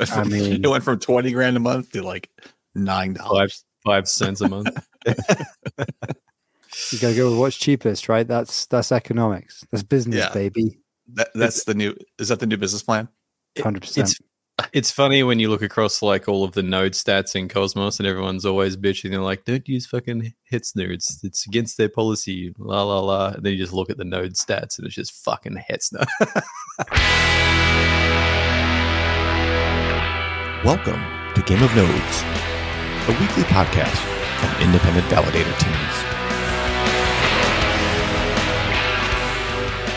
went I mean- it went from twenty grand a month to like nine dollars. five cents a month. You gotta go with what's cheapest, right? That's that's economics. That's business, Yeah. baby. That, that's the new. Is that the new business plan? Hundred percent. It's it's funny when you look across like all of the node stats in Cosmos and everyone's always bitching. They're like, don't use fucking Hetzner. It's it's against their policy. La la la. And then you just look at the node stats and it's just fucking Hetzner. Welcome to Game of Nodes, a weekly podcast from independent validator teams.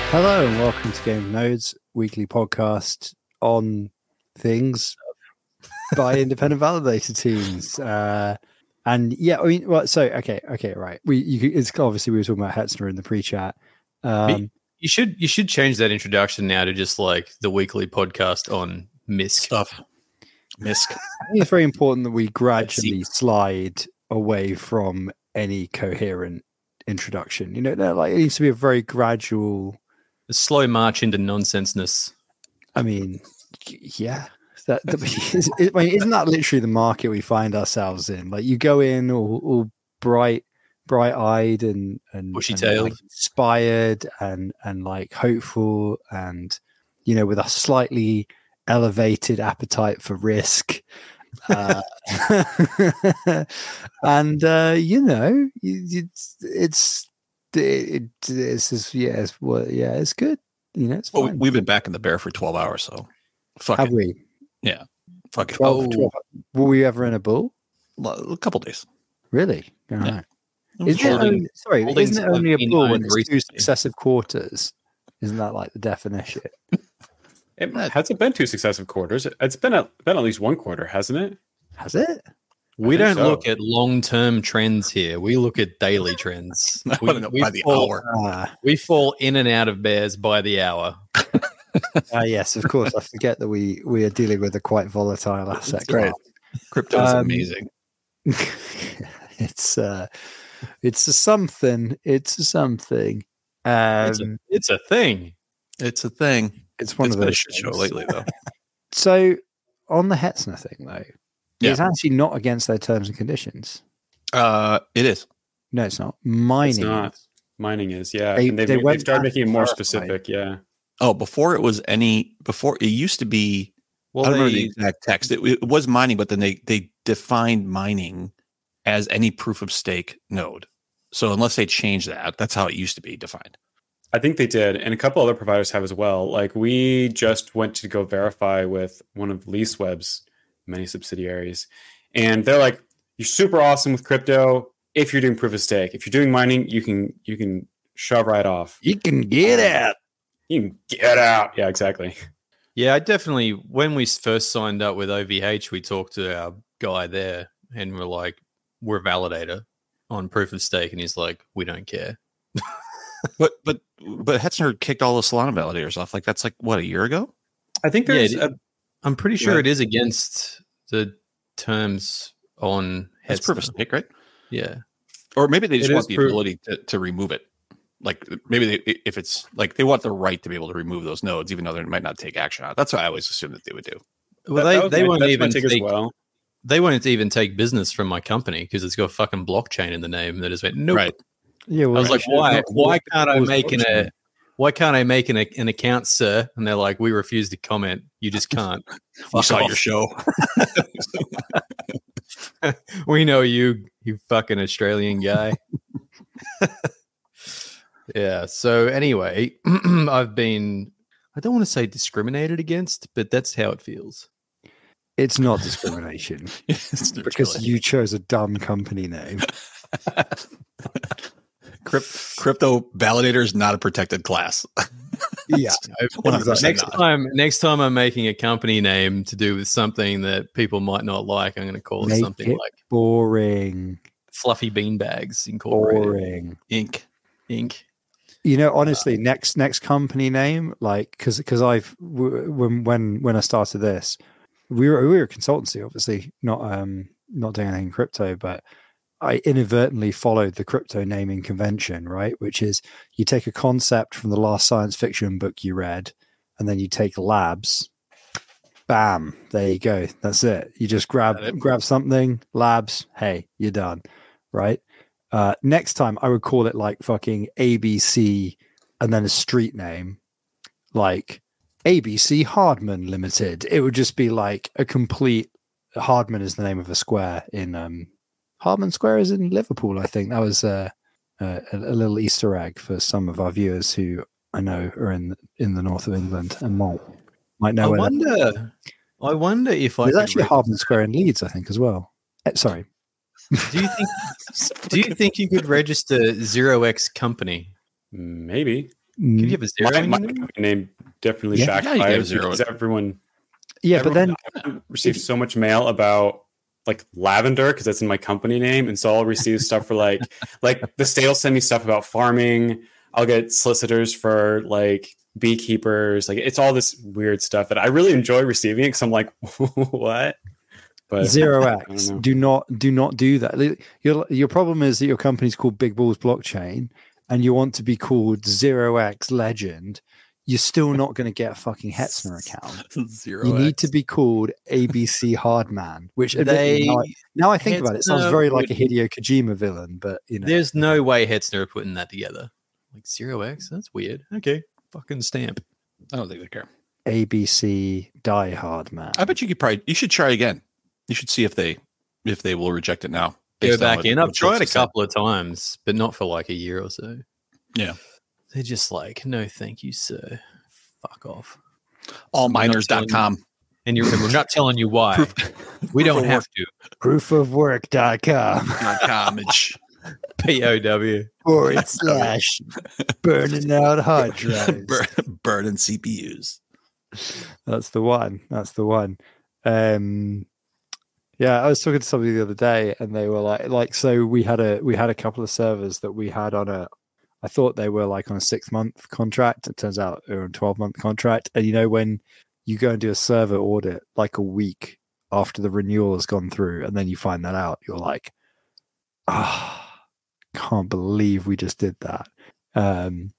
Hello and welcome to Game of Nodes, weekly podcast on things by independent validator teams. Uh, and yeah, I mean, well, so okay, okay, right. We you, it's obviously we were talking about Hetzner in the pre-chat. Um, you should you should change that introduction now to just like the weekly podcast on MISC. Stuff. I think it's very important that we gradually slide away from any coherent introduction. You know, there, like it needs to be a very gradual. A slow march into nonsenseness. I mean, yeah. That, I mean, isn't that literally the market we find ourselves in? Like you go in all, all bright, bright-eyed and and and, like, inspired and and like hopeful, and you know, with a slightly elevated appetite for risk. Uh, and uh, you know, it's it's it, it's just, yeah, it's well, yeah, it's good. You know, it's Well, we- fine. we've been back in the bear for twelve hours, so fuck Have it. we? Fuck it. 12, Oh, 12 Were we ever in a bull? a couple days. Really? All right. Yeah. It was Isn't it only, sorry, isn't it only a bull when it's two successive quarters? Isn't that like the definition? It hasn't been two successive quarters. It's been a, been at least one quarter, hasn't it? Has it? We don't so. look at long term trends here. We look at daily trends. We, know we by the fall, hour. Ah, we fall in and out of bears by the hour. ah, yes, of course. I forget that we we are dealing with a quite volatile asset. That's right. Crypto is Um, amazing. it's uh, it's a something. It's a something. Um, It's a, it's a thing. It's a thing. It's one It's of been a those shit show lately, though. So on the Hetzner thing, though, Yeah. it's actually not against their terms and conditions. Uh, it is. No, it's not. Mining. It's not. Mining is, yeah. They- and they've, they they've started making it more clarified. specific, yeah. Oh, before it was any. Before it used to be. Well, I don't remember the exact text. It, it was mining, but then they they defined mining as any proof of stake node. So unless they change that, that's how it used to be defined. I think they did, and a couple other providers have as well. Like we just went to go verify with one of LeaseWeb's many subsidiaries, and they're like, "You're super awesome with crypto if you're doing proof of stake. If you're doing mining, you can you can shove right off. You can get um, out. You can get out." Yeah, exactly. yeah, I definitely, when we first signed up with OVH, we talked to our guy there and we're like, we're a validator on proof of stake. And he's like, we don't care. But but but Hetzner kicked all the Solana validators off. Like that's like what a year ago. I think Yeah, there's it- a, I'm pretty sure Yeah. it is against the terms on That's proof of stake, right? Yeah. Or maybe they just It want the proof- ability to, to remove it. Like maybe they, if it's like they want the right to be able to remove those nodes, even though they might not take action on it. That's what I always assumed that they would do. Well, that- that they, was they won't even take as take, well. they won't even take business from my company because it's got fucking blockchain in the name. That is like, nope. Right. Yeah, I was like, why? Why can't I make an a? Uh, why can't I make an, an account, sir? And they're like, we refuse to comment. You just can't. You Fuck saw off. your show. we know you, you fucking Australian guy. yeah. So anyway, I've been. I don't want to say discriminated against, but that's how it feels. It's not discrimination It's because you chose a dumb company name. Crypt- crypto validator is not a protected class. Yeah, One hundred percent Next not. time, next time I'm making a company name to do with something that people might not like, I'm going to call it Make something it like boring, Fluffy Beanbags Incorporated boring. ink, ink. You know, honestly, next next company name, like, because because I've w- when when when I started this, we were we were a consultancy, obviously not um not doing anything crypto, but I inadvertently followed the crypto naming convention, right? Which is you take a concept from the last science fiction book you read, and then you take labs, Bam. There you go. That's it. You just grab grab something, labs, hey, you're done. Right? Uh next time I would call it like fucking ABC and then a street name like ABC Hardman Limited. It would just be like a complete Hardman is the name of a square in um Hardman Square is in Liverpool, I think. That was uh, uh, a, a little Easter egg for some of our viewers who I know are in in the north of England and might might I know where that- wonder. I wonder if I There's could actually reg- Hardman Square in Leeds, I think, as well. Eh, sorry. Do you think? do you think you could register Zero X Company? Maybe. Could you have a zero? My, in my name? company name definitely Yeah. backfired Yeah, you can because everyone yeah, but then everyone received so much mail about like lavender because that's in my company name, and so I'll receive stuff for like like the state will send me stuff about farming. I'll get solicitors for like beekeepers. Like it's all this weird stuff that I really enjoy receiving because I'm like, what? But zero X, do not do not do that. Your your problem is that your company's called Big Balls Blockchain, and you want to be called Zero X Legend. You're still not going to get a fucking Hetzner account. Zero. You need to be called ABC Hardman, which They, now, I, now I think about it, it sounds Hetzner very like a would- Hideo Kojima villain. But you know, there's no way Hetzner are putting that together. Like Zero X, that's weird. Okay, fucking stamp. I don't think they care. ABC Die Hard Man. I bet you could probably. You should try again. You should see if they if they will reject it now. Go back what- in. I've tried a Schultz has said. couple of times, but not for like a year or so. Yeah. They're just like, no, thank you, sir. Fuck off. Allminers.com. And you're, we're not telling you why. we don't have to. Proofofwork.com .com. It's- POW. forward slash burning out hard drives. Burn, burning CPUs. That's the one. That's the one. Um, yeah, I was talking to somebody the other day, and they were like, like, so we had a we had a couple of servers that we had on a. I thought they were like on a six month contract. It turns out they're on a twelve month contract. And you know when you go and do a server audit like a week after the renewal has gone through, and then you find that out, you're like, ah, can't believe we just did that. Um,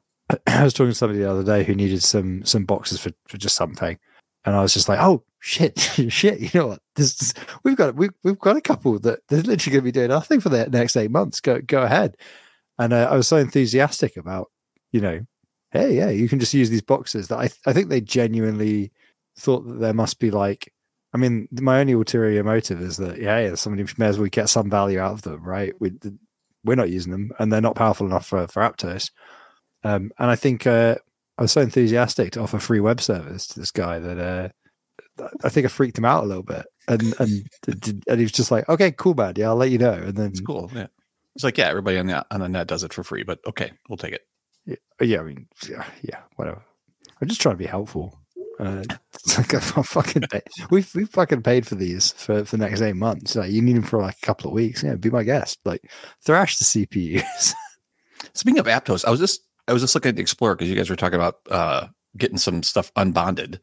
I was talking to somebody the other day who needed some some boxes for, for just something, and I was just like, "Oh shit, shit! You know what? This is, we've got we've we've got a couple that they're literally going to be doing nothing for the next eight months. Go go ahead." And uh, I was so enthusiastic about, you know, hey, yeah, you can just use these boxes that I th- I think they genuinely thought that there must be like. I mean, my only ulterior motive is that yeah, yeah somebody may as well get some value out of them, right? We we're not using them, and they're not powerful enough for for Aptos. Um, and I think uh, I was so enthusiastic to offer free web service to this guy that uh, I think I freaked him out a little bit, and and and he was just like, "Okay, cool, man. Yeah, I'll let you know." And then, It's cool. Yeah. Like, yeah, everybody on the on the net does it for free, but okay, we'll take it. yeah, yeah, I mean, yeah, yeah, whatever. I'm just trying to be helpful. Uh, it's like fucking pay. we've we've fucking paid for these for for the next eight months. Like, you need them for like a couple of weeks. Yeah, be my guest. Like thrash the CPUs. Speaking of Aptos, I was just I was just looking at the Explorer because you guys were talking about uh, getting some stuff unbonded,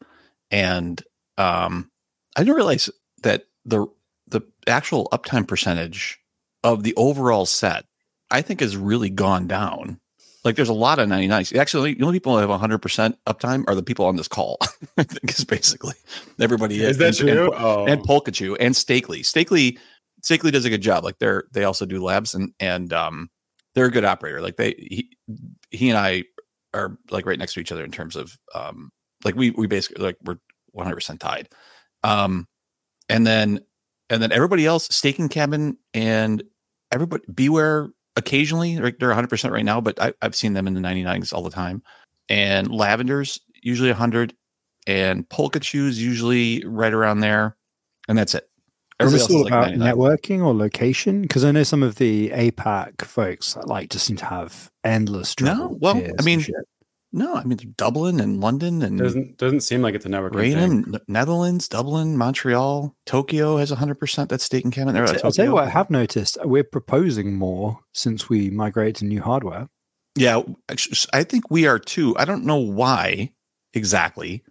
and um, I didn't realize that the the actual uptime percentage of the overall set I think has really gone down. Like there's a lot of 99s. Actually, the only people who have 100% uptime are the people on this call. I think is basically everybody Is that and- and- true? Oh. and Polkachu and Stakely. Stakely Stakely does a good job. Like they're they also do labs and and um they're a good operator. Like they he he and I are like right next to each other in terms of um like we we basically like we're 100 percent tied. Um and then and then everybody else staking cabin and everybody beware occasionally like they're 100 percent right now but I, i've seen them in the 99s all the time and lavenders usually 100 and Polkachu's usually right around there and that's it Everybody this else all like about 99. networking or location? Because I know some of the APAC folks like just seem to have endless. No, well, I mean. No i mean dublin and london and doesn't doesn't seem like it's a network. Raynham, Netherlands, Dublin, Montreal, Tokyo has 100% that's staking cabin. There, I'll tell- I'll tell you what I have noticed. We're proposing more since we migrate to new hardware. Yeah, I think we are too. I don't know why exactly.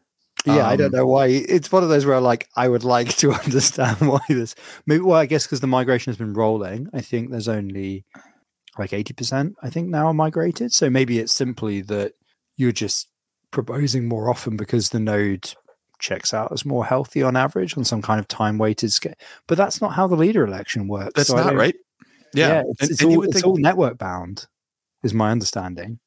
Yeah, I don't Um, know why. It's one of those where like I would like to understand why this. Maybe well, I guess because the migration has been rolling. I think there's only like eighty percent. I think now are migrated. So maybe it's simply that you're just proposing more often because the node checks out as more healthy on average on some kind of time weighted scale. But that's not how the leader election works. That's so not right. Yeah, it's, And- it's and all, it's think, all network bound, is my understanding.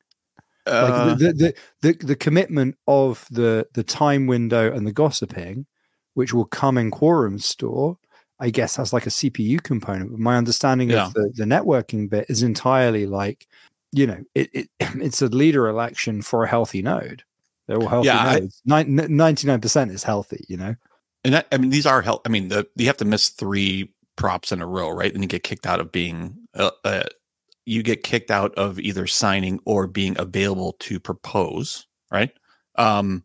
uh, like the, the, the the commitment of the the time window and the gossiping, which will come in quorum store, I guess has like a CPU component. But my understanding Yeah. of the, the networking bit is entirely like, you know, it, it it's a leader election for a healthy node. They're all healthy Yeah, nodes. Ninety nine percent is healthy, you know. and that, I mean, these are help. I mean, the you have to miss three props in a row, right? And you get kicked out of being, uh, uh, you get kicked out of either signing or being available to propose, right? Um,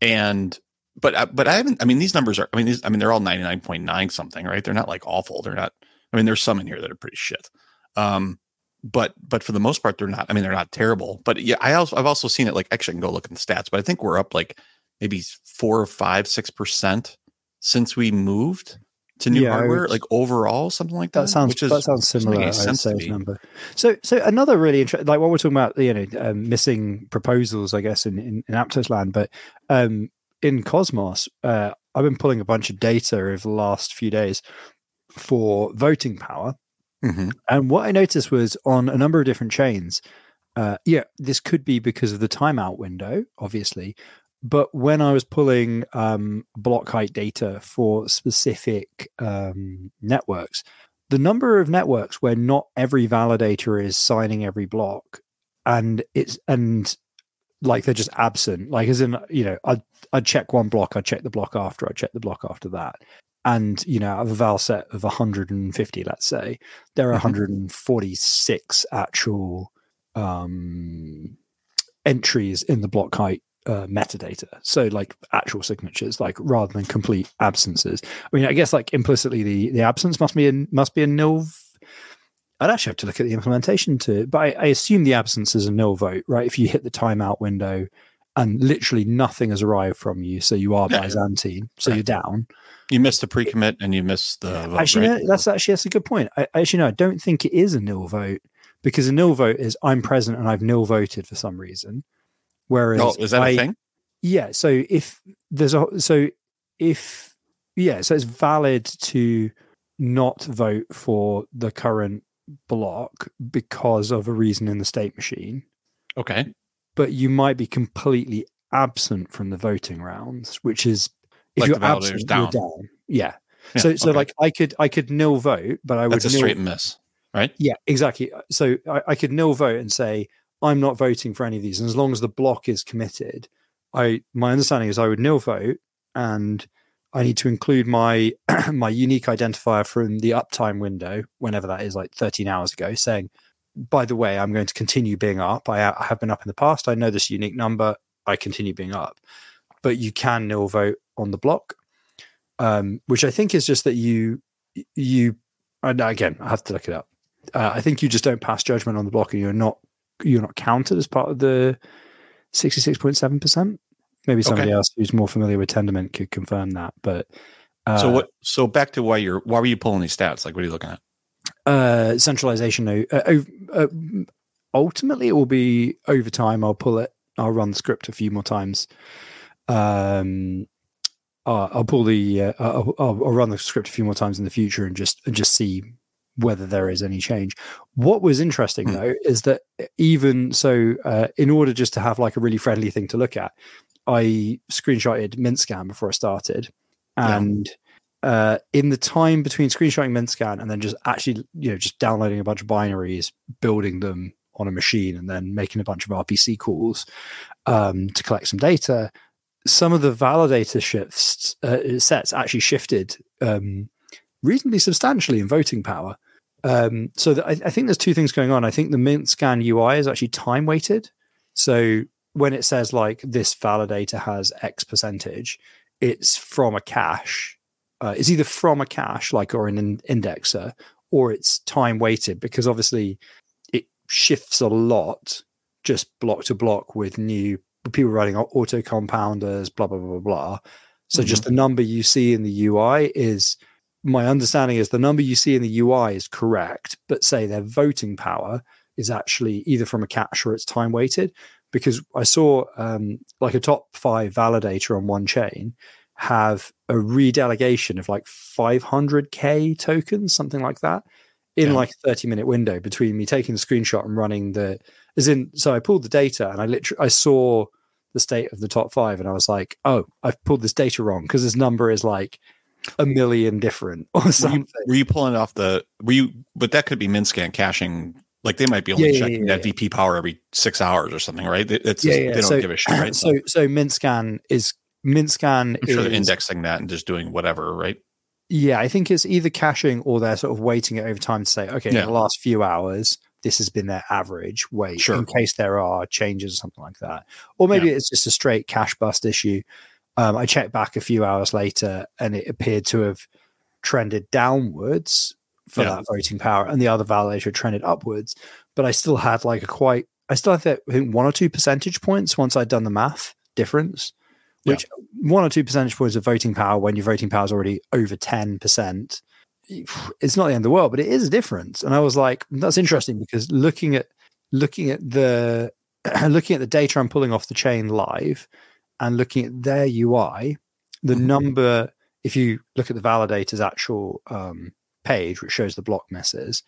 and but uh, but I haven't. I mean, these numbers are. I mean, these. I mean, they're all ninety nine point nine something, right? They're not like awful. They're not. I mean, there's some in here that are pretty shit. Um, but but for the most part, they're not. I mean, they're not terrible. But yeah, I also I've also seen it. Like actually, I can go look at the stats, but I think we're up like maybe four or five, six percent since we moved to new Yeah, hardware. Like overall, something like that. That sounds which is that sounds similar. I'd sense say to me. number. So so another really interesting, like what we're talking about, you know, um, missing proposals, I guess in in, in Aptos land, but um, in Cosmos, uh, I've been pulling a bunch of data over the last few days for voting power, Mhm. and what I noticed was on a number of different chains. Uh, yeah, this could be because of the timeout window, obviously. But when I was pulling um, block height data for specific um, networks, the number of networks where not every validator is signing every block, and it's and like they're just absent. Like as in, you know, I'd I'd check one block, I'd check the block after, I'd check the block after that. And you know, out of a val set of 150, let's say, there are Mhm. 146 actual um, entries in the block height uh, metadata. So like actual signatures, like rather than complete absences. I mean, I guess like implicitly the the absence must be a must be a nil. I'd actually have to look at the implementation to it, but I, I assume the absence is a nil vote, right? If you hit the timeout window and literally nothing has arrived from you, so you are Byzantine, so Right. you're down. You missed the pre commit and you missed the vote, actually, right? no, that's actually that's a good point. I, actually, no, I don't think it is a nil vote because a nil vote is I'm present and I've nil voted for some reason. Whereas, Oh, is that a a thing? Yeah. So if there's a so if yeah, so it's valid to not vote for the current block because of a reason in the state machine, Okay. But you might be completely absent from the voting rounds, which is if Like you're absent, down. you're down. Yeah. Yeah, so so okay. like I could I could nil vote, but I would that's a nil, straight miss, right? yeah, exactly. Uh, so I, I could nil vote and say I'm not voting for any of these, and as long as the block is committed, I my understanding is I would nil vote, and I need to include my my unique identifier from the uptime window, whenever that is, like 13 hours ago, saying, by the way, I'm going to continue being up. I, I have been up in the past. I know this unique number. I continue being up, but you can nil vote on the block, um, which I think is just that you you and again I have to look it up. Uh, I think you just don't pass judgment on the block, and you're not you're not counted as part of the sixty six point seven percent. Maybe somebody Okay. else who's more familiar with Tendermint could confirm that. But uh, so what? So back to why you're why were you pulling these stats? Like, what are you looking at? Uh, centralization? Uh, uh, ultimately, it will be over time. I'll pull it. I'll run the script a few more times. Um, I'll pull the. Uh, I'll, I'll run the script a few more times in the future and just and just see whether there is any change. What was interesting Hmm. though is that even so, uh, in order just to have like a really friendly thing to look at, I screenshotted MintScan before I started, Yeah. Uh, in the time between screenshotting MintScan and then just actually, you know, just downloading a bunch of binaries, building them on a machine, and then making a bunch of RPC calls um, to collect some data, some of the validator shifts uh, sets actually shifted um, reasonably substantially in voting power. Um, so that I, I think there's two things going on. I think the MintScan UI is actually time weighted. So when it says like this validator has X percentage, it's from a cache. Uh, it's either from a cache, like or an in- indexer, or it's time weighted because obviously it shifts a lot just block to block with new people writing auto compounders, blah blah blah blah blah. So just the number you see in the UI is my understanding is the number you see in the UI is correct, but say their voting power is actually either from a cache or it's time weighted. Because I saw um, like a top five validator on one chain, have a redelegation of like 500k tokens, something like that, in Yeah. like a 30 minute window between me taking the screenshot and running the. As in, so I pulled the data and I literally I saw the state of the top five and I was like, oh, I've pulled this data wrong because this number is like a million different or Were you, something. were you pulling it off the? Were you? But that could be MintScan caching. Like they might be only Yeah, checking yeah, that yeah. VP power every six hours or something, right? It's Yeah, just- yeah, they don't so- give a shit, right? so so MintScan is MintScan I'm sure is indexing that and just doing whatever, right? Yeah, I think it's either caching or they're sort of waiting it over time to say, okay, in the last few hours, this has been their average weight Sure. in case there are changes or something like that. Or maybe it's just a straight cache bust issue. Um, I checked back a few hours later and it appeared to have trended downwards for Yeah. that voting power, and the other validator trended upwards. But I still had like a quite, I still had I think one or two percentage points once I'd done the math difference, Yeah. which one or two percentage points of voting power when your voting power is already over 10%. It's not the end of the world, but it is a difference. And I was like, that's interesting because looking at looking at the looking at the data I'm pulling off the chain live and looking at their UI, the Mhm. number, if you look at the validator's actual um, page, which shows the block misses,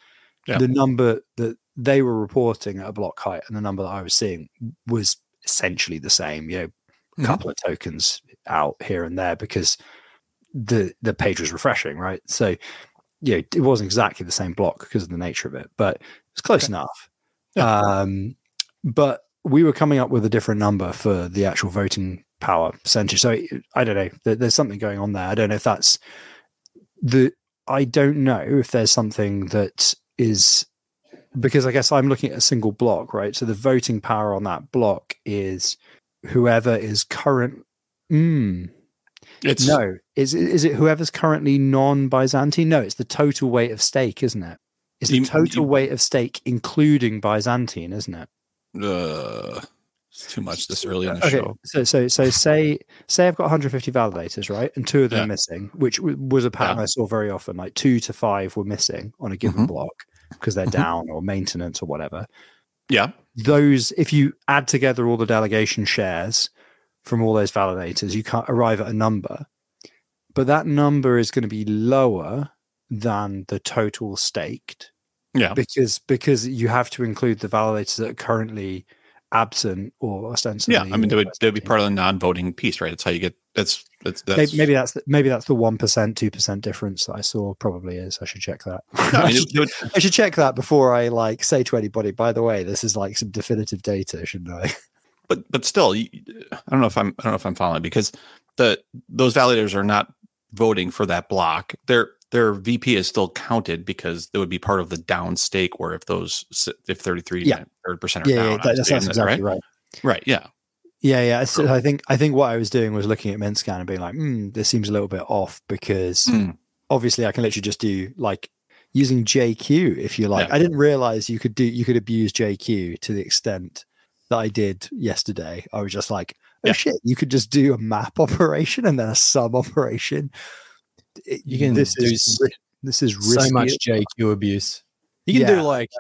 Yeah. the number that they were reporting at a block height and the number that I was seeing was essentially the same. You know, a Mhm. couple of tokens out here and there because the the page was refreshing, right? So yeah, it wasn't exactly the same block because of the nature of it, but it was close Okay. enough. Yeah. Um, but we were coming up with a different number for the actual voting power percentage. So I don't know. There, there's something going on there. I don't know if that's the. I don't know if there's something that is because I guess I'm looking at a single block, right? So the voting power on that block is whoever is current. Mm, It's no, is it- is it whoever's currently non-Byzantine? No, it's the total weight of stake, isn't it? It's the You- total you- weight of stake, including Byzantine, isn't it? uh, it's too much this early in the Okay, show. so so so say say I've got 150 validators, right, and two of them Yeah. missing, which w- was a pattern I saw very often. Like two to five were missing on a given Mhm. block because they're Mhm. down or maintenance or whatever. Yeah, those if you add together all the delegation shares from all those validators you can't arrive at a number but that number is going to be lower than the total staked yeah. because because you have to include the validators that are currently absent or ostensibly Yeah, I mean, they would they would be part of the non-voting piece, right? That's how you get. That's that's that's. maybe, maybe that's the, maybe that's the one percent, two percent difference that I saw. Probably is. I should check that. No, I should, would- I should check that before I like say to anybody. By the way, this is like some definitive data, shouldn't I? but but still, I don't know if I'm I don't know if I'm following because the those validators are not voting for that block. Their their VP is still counted because it would be part of the down stake. Where if those if thirty three Yeah. percent are yeah, down, yeah that, that obviously, sounds isn't it, exactly right? right. Right. Yeah. Yeah, yeah. So I think I think what I was doing was looking at MintScan and being like, hmm, this seems a little bit off because Hmm. obviously I can literally just do like using JQ if you like. Yeah. I didn't realize you could do you could abuse JQ to the extent that I did yesterday. I was just like, oh Yeah. shit, you could just do a map operation and then a sub operation. It- You can this do is this is so much JQ abuse. You can Yeah. do like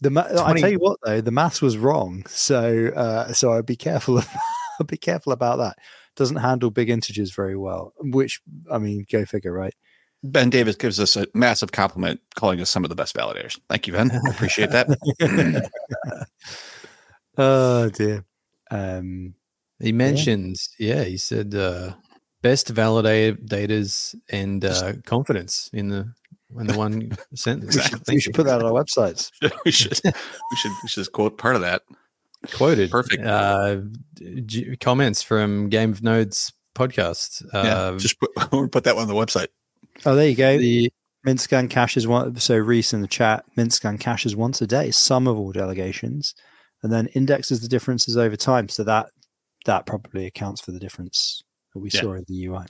The ma- I tell you what though, the maths was wrong. So uh, so I'd be careful. I'd be careful about that. Doesn't handle big integers very well. Which I mean, go figure, right? Ben Davis gives us a massive compliment, calling us some of the best validators. Thank you, Ben. I appreciate that. oh dear. Um, he mentioned, yeah, he said uh, best validators and uh, confidence in the in the one sentence. we should, we should put that on our websites. we should we should we should just quote part of that. quoted. Perfect. Uh, g- comments from Game of Nodes podcast. Yeah, Uh, just put, put that one on the website. Oh, there you go. the MintScan caches one. So Reese in the chat, MintScan caches once a day, some of all delegations, and then indexes the differences over time. So that that probably accounts for the difference that we Yeah. saw in the UI.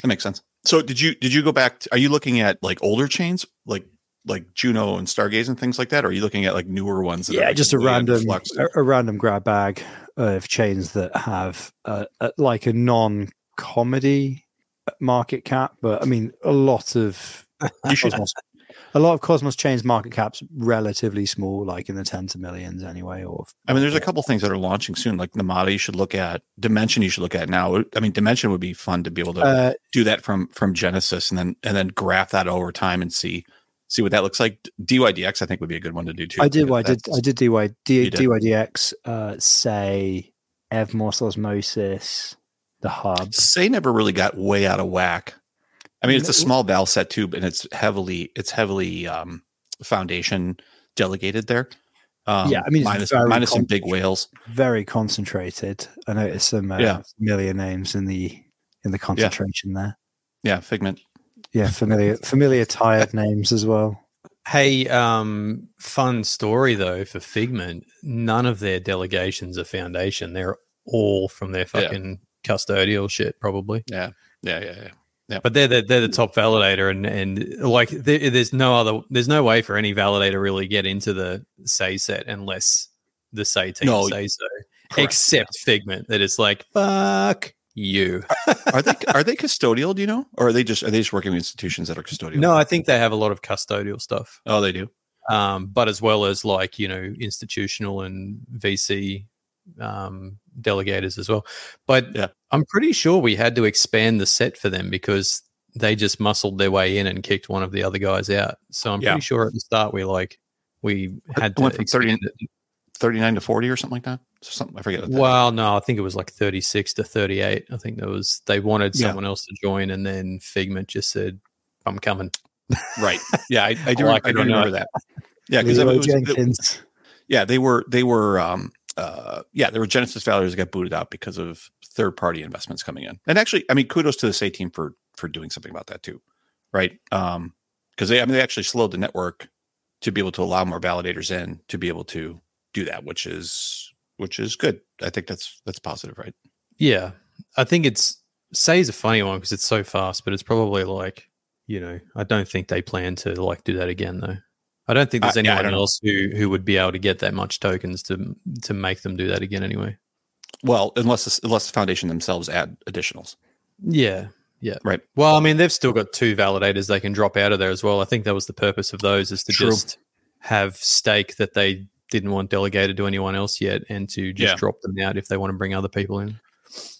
That makes sense. So did you did you go back? To, are you looking at like older chains like like Juno and Stargaze and things like that? Or are you looking at like newer ones? That yeah, just a random a, a random grab bag of chains that have uh, a, like a non-comedy market cap, but I mean a lot of You should a lot of Cosmos chains market caps relatively small, like in the tens of millions anyway. Or I mean, there's a couple things that are launching soon, like Namada. You should look at Dymension. You should look at now. I mean, Dymension would be fun to be able to uh, do that from from Genesis, and then and then graph that over time and see see what that looks like. DYDX, I think, would be a good one to do too. I did. I did. I did DY, D. DYDX. Uh, Sei Evmos Osmosis, the hub. Sei never really got way out of whack. I mean, it's a small val set tube, and it's heavily it's heavily um, foundation delegated there. Um, Yeah, I mean, minus some big whales. Very concentrated. I noticed some uh, Yeah. familiar names in the in the concentration there. Yeah, Figment. Yeah, familiar familiar tired names as well. Hey, um, fun story though for Figment. None of their delegations are foundation. They're all from their Yeah. fucking custodial shit, probably. Yeah, yeah, yeah, yeah. But they're the, they're the top validator, and and like there, there's no other there's no way for any validator really get into the Sei set unless the Sei team No, say so. correct, Except Figment, that is like fuck you. Are they are they custodial? Do you know, or are they just are they just working with institutions that are custodial? No, I think they have a lot of custodial stuff. Oh, they do. um, but as well as like you know institutional and VC um, delegators as well. But Yeah. I'm pretty sure we had to expand the set for them because they just muscled their way in and kicked one of the other guys out. So I'm Yeah. pretty sure at the start we like we had to went from 30. Thirty nine to forty or something like that. So something I forget. What that is. Well, no, I think it was like 36 to 38. I think there was they wanted Yeah. someone else to join, and then Figment just said, "I'm coming." right? Yeah, I, I do. Like I it do remember that. Yeah, because Leroy it Jenkins. yeah, they were they were um uh yeah, there were Genesis validators that got booted out because of third party investments coming in. And actually, I mean, kudos to the Sei team for for doing something about that too, right? Um, because they I mean they actually slowed the network to be able to allow more validators in to be able to do that, which is which is good. I think that's that's positive, right? Yeah, I think it's Sei is a funny one because it's so fast, but it's probably like you know I don't think they plan to like do that again though. I don't think there's Uh, anyone know. else who who would be able to get that much tokens to to make them do that again anyway. Well, unless the, unless the foundation themselves add additionals. Yeah, yeah, Right. Well, I mean, they've still got two validators they can drop out of there as well. I think that was the purpose of those is to True. just have stake that they didn't want delegated to anyone else yet, and to just Yeah. drop them out if they want to bring other people in.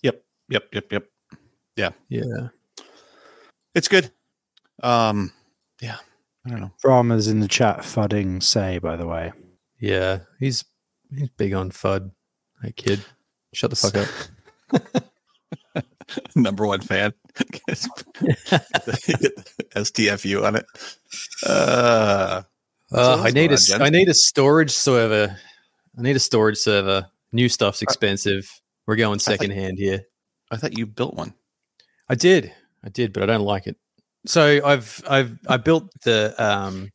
Yep, yep, yep. Yep. Yeah. Yeah. It's good. Um, yeah, I don't know. Brahma's in the chat fudding Sei, by the way. Yeah, he's he's big on FUD. Hey kid, shut the fuck up. number one fan. STFU on it. Uh, Uh, I need going a on. I need a storage server. I need a storage server. New stuff's expensive. We're going thought- secondhand here. I thought you built one. I did, I did, but I don't like it. So I've I've I built the um,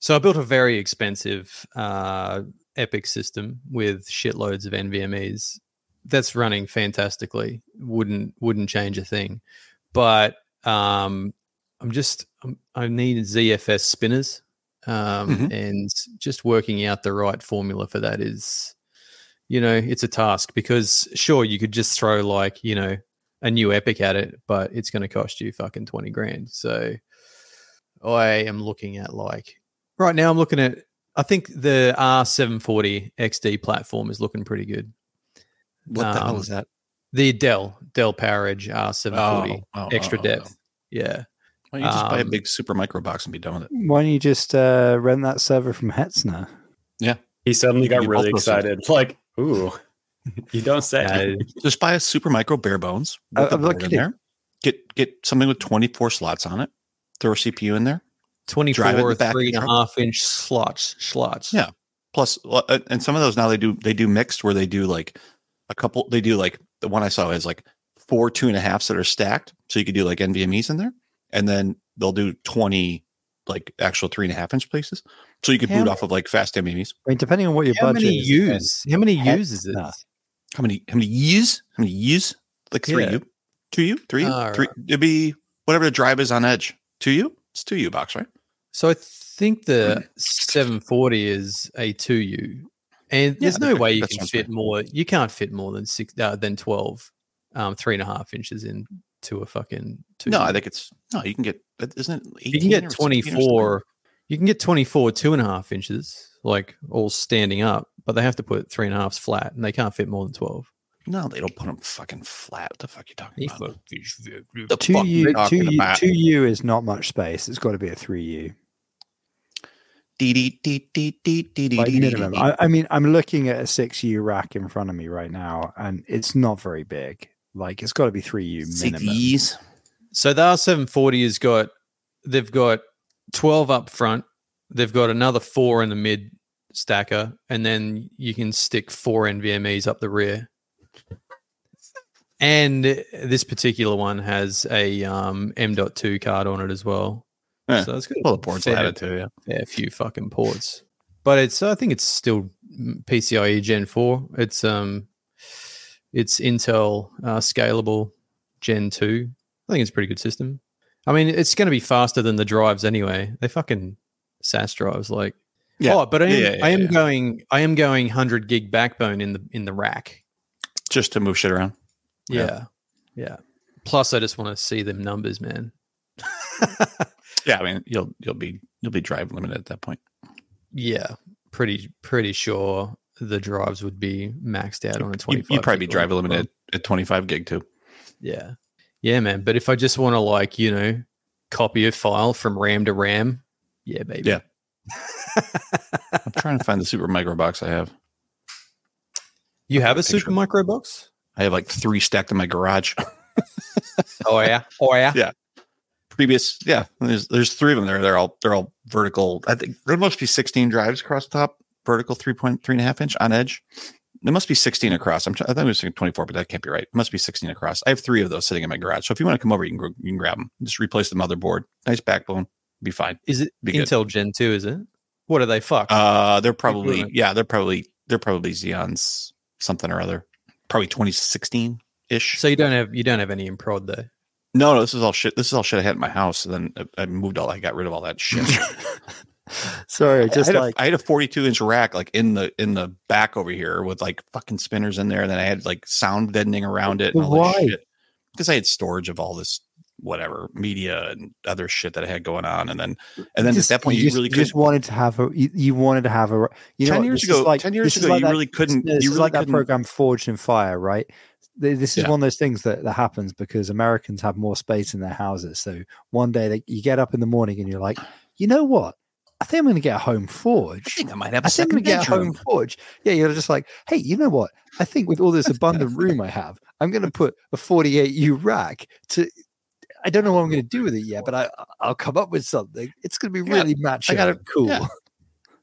so I built a very expensive uh, EPYC system with shitloads of NVMe's. That's running fantastically. Wouldn't wouldn't change a thing, but um, I'm just I'm, I need ZFS spinners, um, Mhm. and just working out the right formula for that is, you know, it's a task because sure you could just throw like you know a new EPYC at it, but it's going to cost you fucking 20 grand. So I am looking at like right now, I'm looking at, I think the R740 XD platform is looking pretty good. What the hell Um, is that? The Dell, Dell PowerEdge R740 Oh, oh, extra oh, oh, depth. oh. Yeah. Why don't you just buy a Um, big Supermicro box and be done with it? Why don't you just uh, rent that server from Hetzner? Yeah. He suddenly got You really both listen. excited. Like, ooh, you don't say. Uh, Just buy a Supermicro bare bones. I- Put the I'm board looking in there. Get get something with 24 slots on it. Throw a CPU in there. 24 back three and a truck. half inch slots. Slots. Yeah. Plus, uh, and some of those now they do they do mixed where they do like a couple. They do like the one I saw is like four two and a halves that are stacked, so you could do like NVMe's in there, and then they'll do 20 like actual three and a half inch places, so you could How boot many- off of like fast NVMe's. I mean, depending on what your How budget many is. use? How many Heck uses it? How many? How many years? How many years? Like three Yeah. U, two U, three U, All three. It'd be whatever the drive is on Edge. Two U. It's two U box, right? So I think the 740 is a 2U. And there's Yeah, no way you can fit right. more. You can't fit more than six, uh, than 12, um, three and a half inches into a fucking two. No, I think it's no. You can get isn't it? you can get or 16 or something? 24. You can get 24 two and a half inches, like all standing up, but they have to put three and a halves flat, and they can't fit more than 12. No, they don't put them fucking flat. What the fuck you talking He about? The Two fuck you U, two talking U, about? two U is not much space. It's got to be a three U. Like minimum. I, I mean, I'm looking at a six U rack in front of me right now, and it's not very big. Like it's got to be three U minimum. Sixties. So the R740 has got, they've got 12 up front, they've got another four in the mid stacker, and then you can stick four NVMEs up the rear. And this particular one has a um, M.2 card on it as well. Yeah. So it's got a Well, the board's fair- added too. Yeah. fair few fucking ports. But it's I think it's still PCIe Gen 4. It's um it's Intel uh, scalable Gen 2. I think it's a pretty good system. I mean, it's going to be faster than the drives anyway. They fucking SAS drives like Yeah. Oh, but I am, Yeah, yeah, I am going I am going 100 gig backbone in the in the rack. Just to move shit around. Yeah. Yeah. Plus I just want to see them numbers, man. Yeah, I mean you'll you'll be you'll be drive limited at that point. yeah, pretty pretty sure the drives would be maxed out on a 25. you'd probably be drive limited at 25 gig too. Yeah. Yeah, man. But if I just want to like, you know, copy a file from RAM to RAM, yeah, baby. Yeah. I'm trying to find the Supermicro box I have. You have a Picture. Supermicro box? I have like three stacked in my garage. Oh yeah. Oh yeah. Yeah. Previous, yeah. There's there's three of them there. They're all they're all vertical. I think there must be 16 drives across the top, vertical 3.3 and a half inch on edge. There must be 16 across. I'm try- I thought it was 24, but that can't be right. It must be 16 across. I have three of those sitting in my garage. So if you want to come over, you can gr- you can grab them. Just replace the motherboard. Nice backbone. Be fine. Is it Be good. Intel Gen 2, is it? What are they fuck? Uh, they're probably yeah, they're probably they're probably Xeons something or other. Probably 2016 ish. so you don't have you don't have any in prod though. No, no, this is all shit. This is all shit I had in my house, and then I- I moved all. I got rid of all that shit. Sorry, just I had, like a, I had a 42 inch rack like in the in the back over here with like fucking spinners in there, and then I had like sound deadening around it. And all why? this shit because I had storage of all this whatever media and other shit that I had going on, and then and then just- at that point you, just, really you just wanted to have a you, you wanted to have a you know ten years ago, like- ten years ago, like you that- really couldn't. this you really like that couldn't. program Forged in Fire, right? This is Yeah. one of those things that, that happens because Americans have more space in their houses. So one day they, you get up in the morning and you're like, you know what? I think I'm going to get a home forge. I think I might have a I think I'm going to get a home forge. Yeah, you're just like, hey, you know what? I think with all this abundant room I have, I'm going to put a 48U rack to. I don't know what I'm going to do with it yet, but I I'll come up with something. It's going to be Yeah, really match. I gotta- cool. yeah.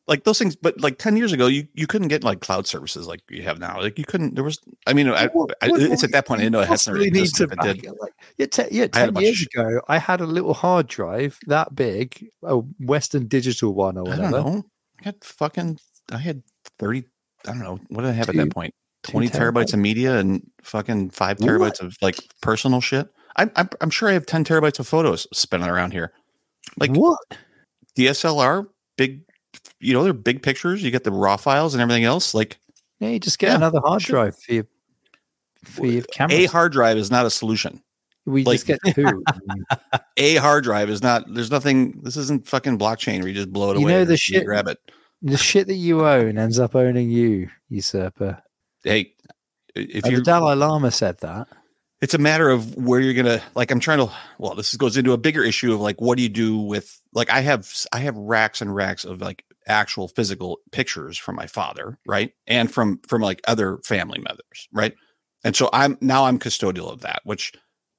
like those things but like 10 years ago you you couldn't get like cloud services like you have now like you couldn't there was i mean I, What- I, what- it's what at that point i know it has to possibly need to it did Like, yeah, te- yeah, had ten years ago, I had a little hard drive that big, a Western Digital one or i don't whatever. know i got fucking i had 30 i don't know what did i have at that point two 20 terabytes of media and fucking five terabytes of like personal shit I'm, I'm i'm sure i have 10 terabytes of photos spinning around here like what? dslr big you know they're big pictures you get the raw files and everything else like Yeah, you just get Yeah, another hard sure. drive for your for your camera. a hard drive is not a solution we like- just get two. A hard drive is not there's nothing this isn't fucking blockchain where you just blow it You away know the shit- grab it the shit that you own ends up owning you, usurper. hey if you the Dalai Lama said that. It's a matter of where you're gonna like i'm trying to well this goes into a bigger issue of like what do you do with like i have i have racks and racks of like actual physical pictures from my father right and from from like other family members right? And so i'm now i'm custodial of that which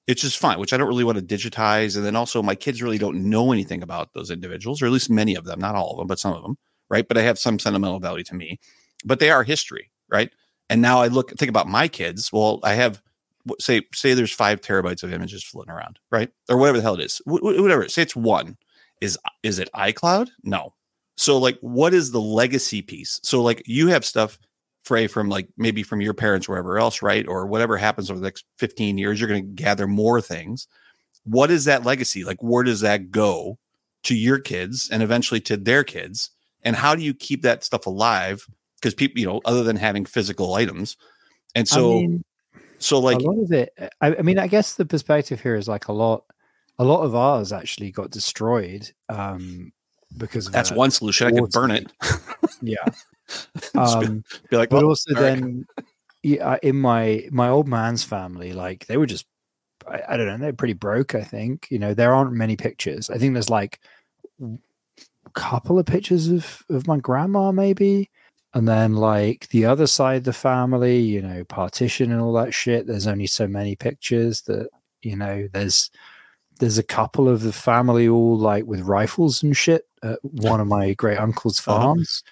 it's just fine which i don't really want to digitize and then also my kids really don't know anything about those individuals or at least many of them not all of them but some of them right? But i have some sentimental value to me but they are history right? And now i look think about my kids well i have say say there's five terabytes of images floating around, right, or whatever the hell it is, wh- whatever. Say it's one. Is is it iCloud? No. So like, what is the legacy piece? So like, you have stuff, Frey, from like maybe from your parents, wherever else, right, or whatever happens over the next 15 years, you're going to gather more things. What is that legacy? Like, where does that go to your kids and eventually to their kids? And how do you keep that stuff alive? Because people, you know, other than having physical items, and so I mean, so like a lot of it. I, I mean, I guess the perspective here is like a lot. A lot of ours actually got destroyed um, because That's one solution. I could burn it. Yeah. Be- Um, be like, but well, also all right. then yeah, in my my old man's family like they were just I, I don't know they're pretty broke i think you know there aren't many pictures i think there's like a couple of pictures of of my grandma maybe and then like the other side of the family you know partition and all that shit there's only so many pictures that you know there's there's a couple of the family all like with rifles and shit at one of my great uncle's Uh-huh. farms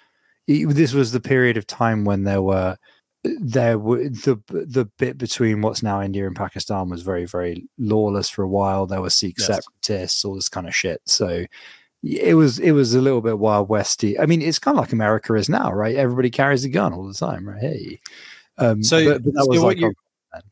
it- this was the period of time when there were there were the the bit between what's now India and Pakistan was very very lawless for a while. There were Sikh Yes. separatists, all this kind of shit. So it was it was a little bit wild westy. I mean, it's kind of like America is now, right? Everybody carries a gun all the time, right? Hey, um, So- but, but that so was what like you're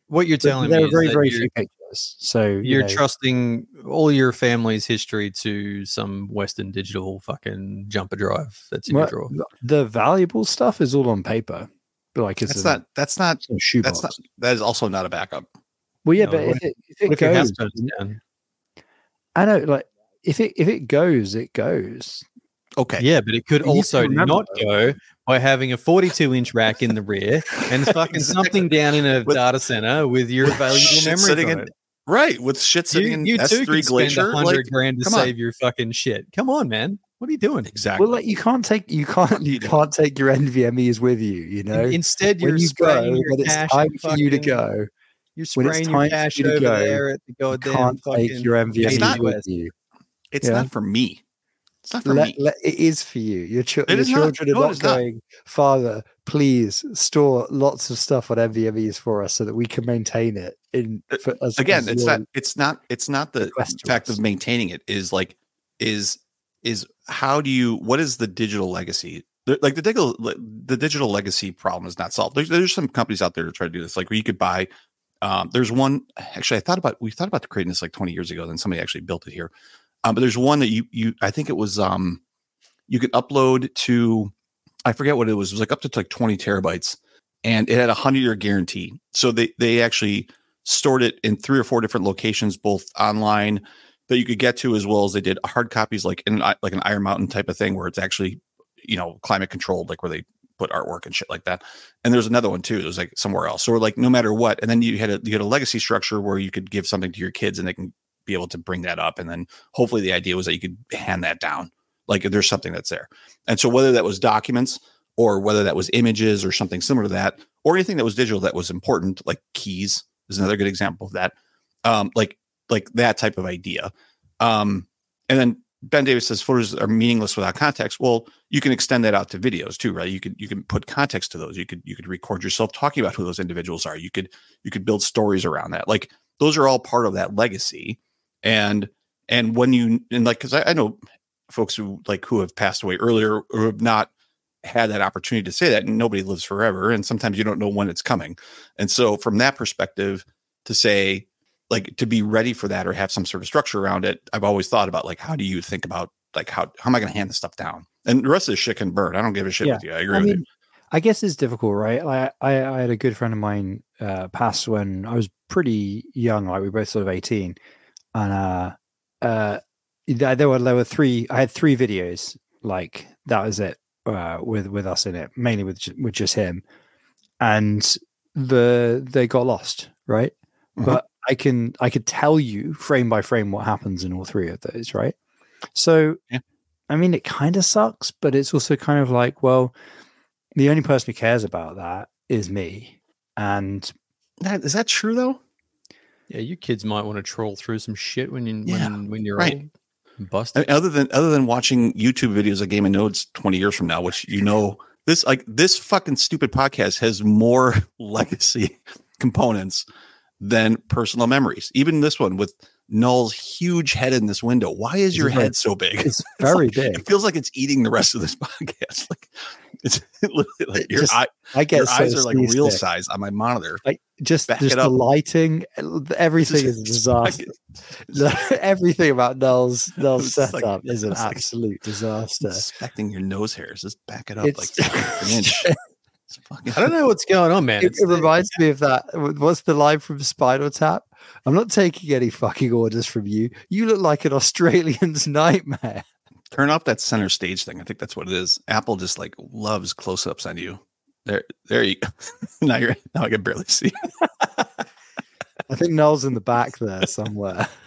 What you're telling there me were is very very you're, few pictures. So you you're know, trusting all your family's history to some Western digital fucking jumper drive that's in well, your drawer. the- the valuable stuff is all on paper. But like it's that's a, not. That's not. a shoebox. That's not. That is also not a backup. well, yeah, No, but what if it, if it What if your house goes. I know, like if it if it goes, it goes. Okay. Yeah, but it could You also not go by having a 42 inch rack in the rear and fucking Exactly. something down in a With- data center with your with valuable memory. sitting in. Right. With shit sitting You, in you S3 can spend Glacier. 100 Like, grand to come on. save your fucking shit. Come on, man. What are you doing? exactly. Well, like you can't take you can't you You can't take your NVMe's with you. You know, In- Instead, when you're you go, spraying your when it's time for you to go, You're it's spraying time your for cash you to over go, there at the you goddamn can't take your NVMe not- with you. It's yeah. not for me. It's not for Let, me. let- it is for you. Your, It your is not. children are No, not is not. going, Father, please store lots of stuff on NVMe's for us so that we can maintain it. In Uh, for, as, Again, as it's your not. It's not. It's not the fact of maintaining it. Is like is is how do you what is the digital legacy like the digital the digital legacy problem is not solved there's, there's some companies out there to try to do this like where you could buy um, there's one actually i thought about we thought about creating this like 20 years ago then somebody actually built it here um, but there's one that you you i think it was um you could upload to i forget what it was it was like up to like 20 terabytes and it had a 100 year guarantee so they they actually stored it in three or four different locations both online that you could get to as well as they did hard copies like in like an Iron Mountain type of thing where it's actually you know climate controlled like where they put artwork and shit like that. And there's another one too. It was like somewhere else. So we're like no matter what, and then you had a you had a legacy structure where you could give something to your kids and they can be able to bring that up. And then hopefully the idea was that you could hand that down. Like there's something that's there. And so whether that was documents or whether that was images or something similar to that, or anything that was digital that was important, like keys is another good example of that. Um, like like that type of idea. Um, and then Ben Davis says photos are meaningless without context. Well, you can extend that out to videos too, right? You could you can put context to those. You could you could record yourself talking about who those individuals are. You could you could build stories around that. Like those are all part of that legacy. And and when you and like because I, I know folks who like who have passed away earlier or have not had that opportunity to say that, and nobody lives forever, and sometimes you don't know when it's coming. And so from that perspective, to say like to be ready for that or have some sort of structure around it, I've always thought about like how do you think about like how how am I going to hand this stuff down? And the rest of this shit can burn. I don't give a shit Yeah. with you. I agree I with mean, you. I guess it's difficult, right? I, I I had a good friend of mine uh, pass when I was pretty young, like we were both sort of eighteen, and uh, uh, there were there were three. I had three videos, like that was it, uh, with with us in it, mainly with with just him, and the they got lost, right? Mhm. But I can I could tell you frame by frame what happens in all three of those, right? So, Yeah. I mean, it kind of sucks, but it's also kind of like, well, the only person who cares about that is me. And That, is that true though? Yeah, you kids might want to troll through some shit when you Yeah, when, when you're right. old. and Bust I mean, other than other than watching YouTube videos of Game of Nodes twenty years from now, which you know this like this fucking stupid podcast has more legacy components than personal memories. Even this one with Null's huge head in this window. Why is your It's head so big? it's very like- big. It feels like it's eating the rest of this podcast. Like it's literally like your, just eye, I get your so eyes are like real seasick. size on my monitor. Like just Back just the lighting, eh, everything is a disaster. everything about Null's Null's It's like- setup is an it's like- absolute disaster. inspecting your nose hairs. Just back it up It's, like an inch. Fucking, I don't know what's going on, man. it, it the- reminds me of that. Uh, what's the line from Spinal Tap? I'm not taking any fucking orders from you. You look like an Australian's nightmare. Turn off that center stage thing. I think that's what it is. Apple just like loves close ups on you. There, there you. Go. now you're. Now I can barely see. I think Null's in the back there somewhere.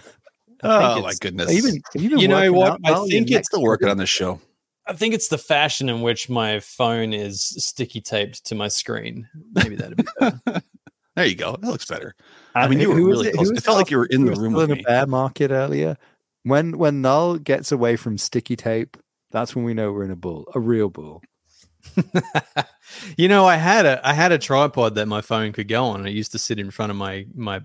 Oh my goodness! Even you you know what? out, I Noel? think it's still working on this show. I think it's the fashion in which my phone is sticky taped to my screen. Maybe that'd be better. There you go. That looks better. Uh, I mean, you were really Who close. It felt like you were in the room still with in a bear market earlier. When when Null gets away from sticky tape, that's when we know we're in a bull, a real bull. you know, I had a I had a tripod that my phone could go on. I used to sit in front of my my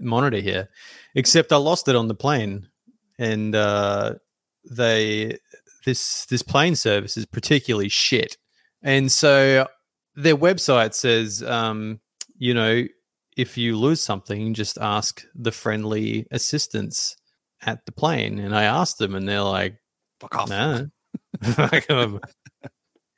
monitor here, except I lost it on the plane, and uh, they this this plane service is particularly shit, and so their website says, um, you know, if you lose something, just ask the friendly assistants at the plane. And I asked them, and they're like, Fuck off. no. Like, um,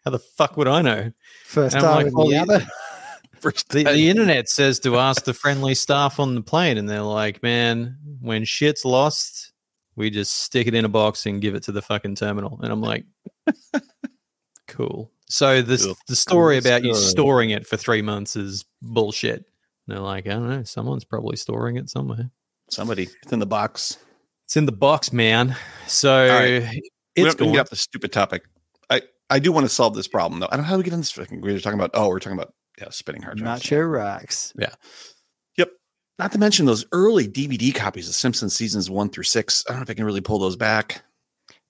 How the fuck would I know? First time like, well, you- Miami. First The, the internet says to ask the friendly staff on the plane, and they're like, man, when shit's lost, we just stick it in a box and give it to the fucking terminal. And I'm like, cool. So this Cool. the story Cool about you storing it for three months is bullshit. And they're like, I don't know, someone's probably storing it somewhere. Somebody, it's in the box. It's in the box, man. So right. we it's don't we can get off the stupid topic. I I do want to solve this problem though. I don't know how do we get on this. fucking- We were talking about. Oh, we're talking about yeah, spinning hard drives. Nacho racks. Yeah. Yep. Not to mention those early DVD copies of Simpsons seasons one through six. I don't know if I can really pull those back.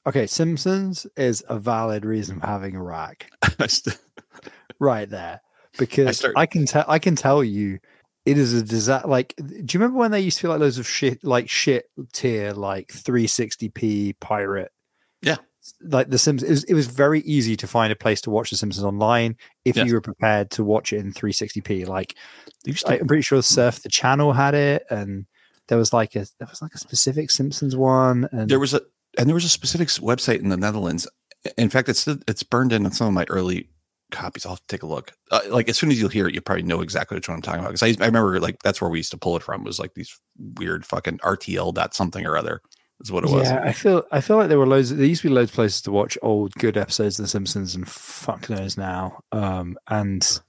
Okay, Simpsons is a valid reason for having a rack right there because I, start- can tell I can tell you it is a disaster. Like, do you remember when they used to be like loads of shit, like shit tier, like 360p pirate? Yeah. Like the Simpsons, it was, it was very easy to find a place to watch The Simpsons online if you were prepared to watch it in 360p. Like, to- I'm pretty sure Surf the Channel had it, and there was like a there was like a specific Simpsons one, and there was a and there was a specific website in the Netherlands. In fact, it's it's burned in on some of my early copies. I'll have to take a look. Uh, like as soon as you'll hear it, you probably know exactly which one I'm talking about. Because I, I remember like that's where we used to pull it from. Was like these weird fucking RTL dot something or other is what it was. Yeah, I feel I feel like there were loads. There used to be loads of places to watch old good episodes of The Simpsons, and fuck knows now. Um, and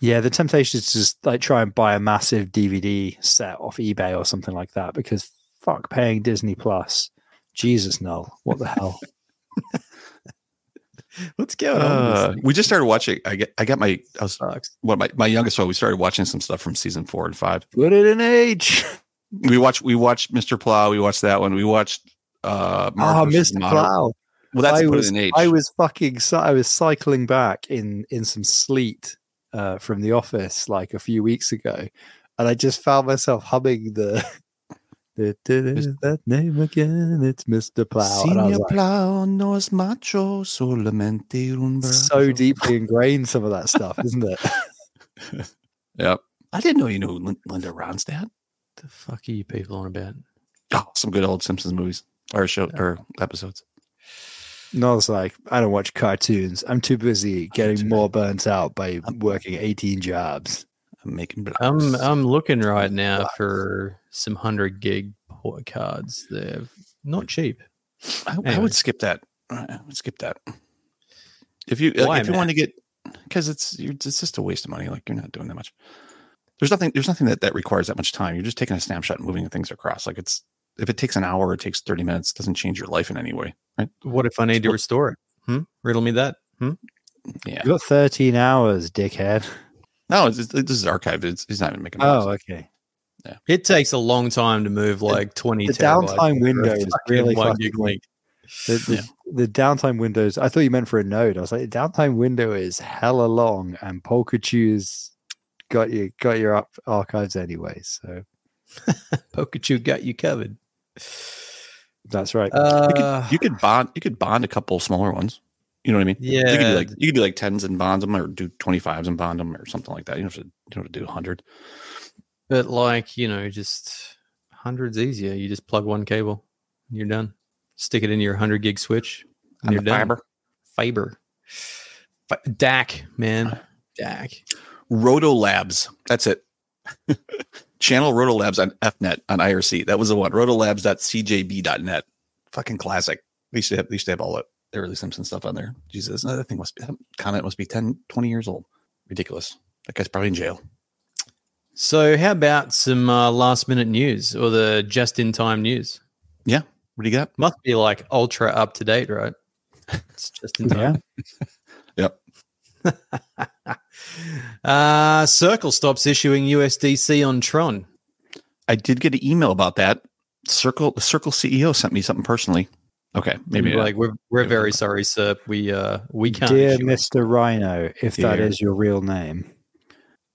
yeah, the temptation is to just like try and buy a massive DVD set off eBay or something like that because fuck paying Disney Plus. Jesus, no, what the hell? What's going on? with this Uh, we just started watching. I get I got my I was Sucks. what my my youngest one. We started watching some stuff from season four and five. Put it in age. We watched we watched Mr. Plow. We watched that one. We watched uh Oh, Mr. Modern- Plow. Well, that's I put was, it in age. I was fucking. I was cycling back in in some sleet uh, from the office like a few weeks ago, and I just found myself humming the. The- the- the- that name again? It's Mr. Plow. And I was Senor like, Plow no es macho, solamente un so deeply ingrained, some of that stuff, isn't it? Yep. I didn't know you knew Linda Ronstadt. the fuck are you people on about? Oh, some good old Simpsons movies or show or episodes. And I was like, I don't watch cartoons. I'm too busy getting more burnt out by working 18 jobs. I'm making I'm. I'm looking right now for some hundred gig port cards. They're not cheap. I, I would skip that. I would skip that. If you Why, if you man? want to get because it's you're, it's just a waste of money. Like you're not doing that much. There's nothing. There's nothing that that requires that much time. You're just taking a snapshot and moving things across. Like it's if it takes an hour, or it takes thirty minutes. Doesn't change your life in any way, right? What if I need to restore it? Hmm? Riddle me that. Hmm? Yeah. You got 13 hours, dickhead. No, it's, it's, this is archived. It's, he's not even making. It. Oh, noise. okay. Yeah. It takes a long time to move like 20 the terabytes downtime over a window is fucking really one fucking gig link. The, the, the downtime windows. I thought you meant for a node. I was like, the downtime window is hella long, and Polkachu's got you got your up archives anyway. So Polkachu got you covered. that's right. you, Uh, could, you could bond. You could bond a couple smaller ones. You know what I mean? yeah, You could do like you could do like tens and bond them, or do twenty fives and bond them, or something like that. You don't have to. You don't have to do hundred. but like you know, just hundreds easier. You just plug one cable, and you're done. Stick it in your 100 gig switch, and on you're done. fiber. Fiber, Fi- DAC, man, uh. DAC. Roto Labs. That's it. Channel Roto Labs on EFnet on IRC. That was the one. Rotolabs.cjb.net. Fucking classic. They used to have, they used to have all that early Simpson stuff on there. Jesus, that thing must be, that comment must be 10, 20 years old. Ridiculous. That guy's probably in jail. So, how about some uh, last minute news or the just in time news? Yeah. What do you got? Must be like ultra up to date, right? It's just in time. Yeah. Yep. uh, Circle stops issuing USDC on Tron. I did get an email about that. Circle the Circle CEO sent me something personally. Okay, maybe like like we're we're Maybe very sorry, sir. We uh we can't. Dear. Mr. Rhino, if that Dear. is your real name.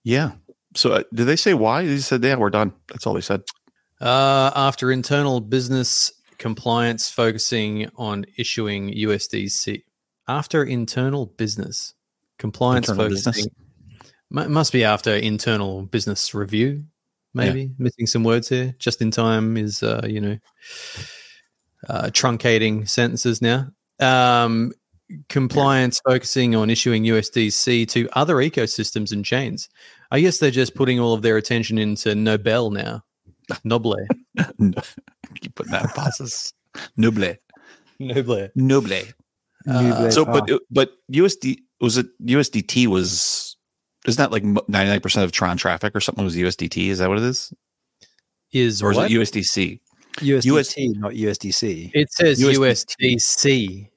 yeah. So uh, did they say why? They said yeah, we're done. That's all they said. Uh, after internal business compliance focusing on issuing USDC. After internal business compliance Internal focusing. business? Mu- must be after internal business review, maybe. Missing some words here. Just in time is, uh, you know, uh, truncating sentences now. Um, compliance focusing on issuing USDC to other ecosystems and chains. I guess they're just putting all of their attention into Nobel now. Noble. Keep putting that in pauses. Noble. Noble. Noble. Uh, So, but Ah. but USD was it USDT was isn't that like ninety nine percent of Tron traffic or something was USDT? Is that what it is, Is or is what? it USDC? USDT, not USDC. It says USDT. USDC.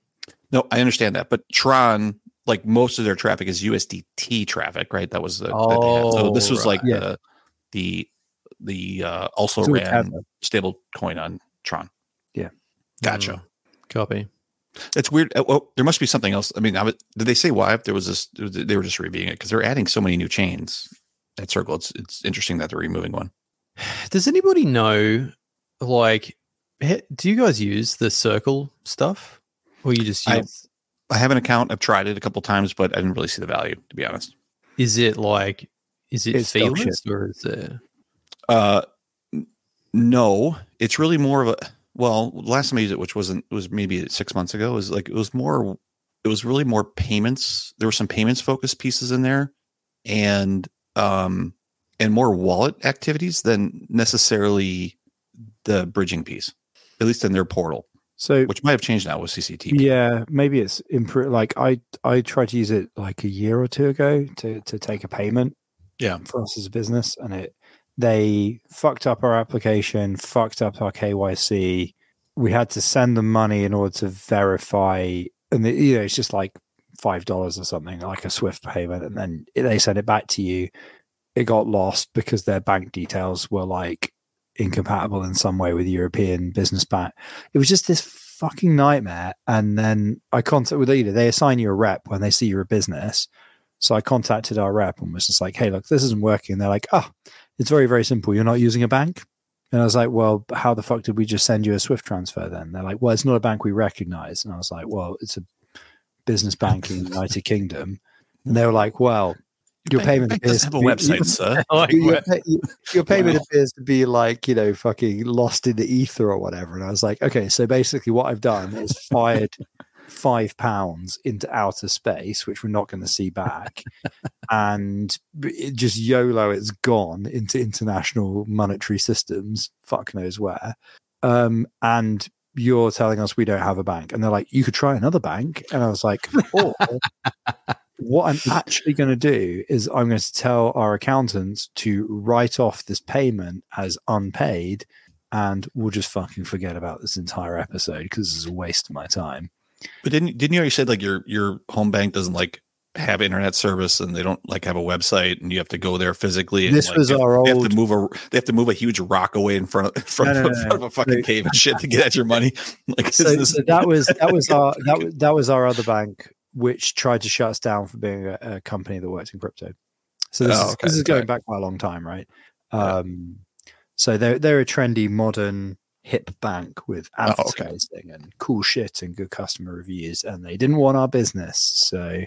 No, I understand that, but Tron like most of their traffic is USDT traffic, right? That was the that they had. so this Oh, was like right. the the the uh, also It's all ran stable coin on Tron. Yeah. gotcha. Mm, copy. That's weird. Uh, well, there must be something else. I mean, I would- did they say why? If there was this, they were just reviewing it because they're adding so many new chains at Circle. It's it's interesting that they're removing one. Does anybody know, like, do you guys use the circle stuff, or you just I- use? I have an account. I've tried it a couple times, but I didn't really see the value, to be honest. is it like, is it It's dog or is it? Uh, no, it's really more of a. Well, last time I used it, which wasn't was maybe six months ago, was like it was more. It was really more payments. There were some payments focused pieces in there, and um, and more wallet activities than necessarily the bridging piece. At least in their portal, So which might have changed now with CCTP. yeah, maybe it's improved. Like I, I tried to use it like a year or two ago to to take a payment. Yeah. for us as a business, and it they fucked up our application, fucked up our KYC. We had to send them money in order to verify, and the, you know it's just like five dollars or something, like a Swift payment, and then they send it back to you. It got lost because their bank details were like incompatible in some way with European business bank. It was just this fucking nightmare. And then I contact with know, they assign you a rep when they see you're a business. So I contacted our rep and was just like, hey, look, this isn't working. And they're like, oh, it's very, very simple. You're not using a bank. And I was like, well, how the fuck did we just send you a Swift transfer then? They're like, well, it's not a bank we recognize. And I was like, well, it's a business bank in the United Kingdom. And they were like, well, your Bank- payment bank appears doesn't to have a be- website, sir. Like, your, what? your payment Wow. appears to be like you know fucking lost in the ether or whatever and i was like okay so basically what i've done is fired five pounds into outer space which we're not going to see back and it just yolo it's gone into international monetary systems fuck knows where um and you're telling us we don't have a bank and they're like you could try another bank and i was like or what I'm actually going to do is I'm going to tell our accountants to write off this payment as unpaid, and we'll just fucking forget about this entire episode because this is a waste of my time. But didn't didn't you already say like your your home bank doesn't like have internet service and they don't like have a website and you have to go there physically? And, This like, was they have- our They have to move a they have to move a huge rock away in front of front, No, no, no, in front of a fucking cave and shit to get at your money. Like So, this- so that was that was our that, was- that was our other bank, which tried to shut us down for being a, a company that worked in crypto. So this, Oh, is, okay, this is going okay. back quite a long time, right? Yeah. Um, so they're they're a trendy, modern, hip bank with Oh, okay. advertising and cool shit and good customer reviews, and they didn't want our business, so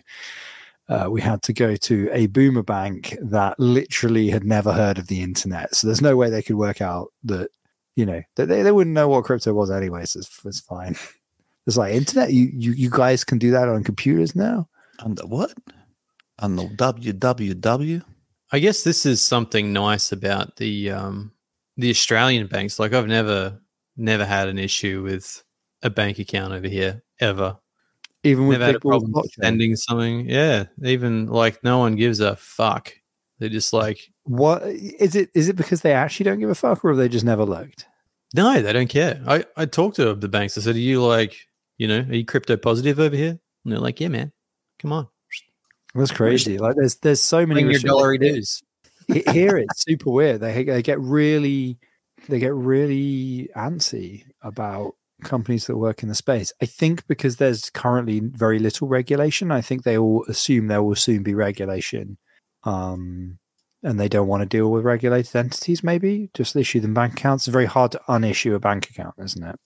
uh, we had to go to a boomer bank that literally had never heard of the internet. So there's no way they could work out that you know that they, they wouldn't know what crypto was anyway. So it's, it's fine. It's like internet. You, you you guys can do that on computers now. on the what? On the www? I guess this is something nice about the um, the Australian banks. Like I've never never had an issue with a bank account over here ever. Even with Never had a problem blockchain. sending something. Yeah, even like no one gives a fuck. They're just like, What is it? Is it because they actually don't give a fuck, or have they just never looked? no, they don't care. I I talked to the banks. I said, are you like, you know, are you crypto positive over here? And they're like, yeah, man, come on, That's crazy. Like there's there's so many your dollary dues. Here it's super weird. They they get really they get really antsy about companies that work in the space. I think because there's currently very little regulation. I think they all assume there will soon be regulation, um, and they don't want to deal with regulated entities. Maybe just issue them bank accounts. It's very hard to unissue a bank account, isn't it?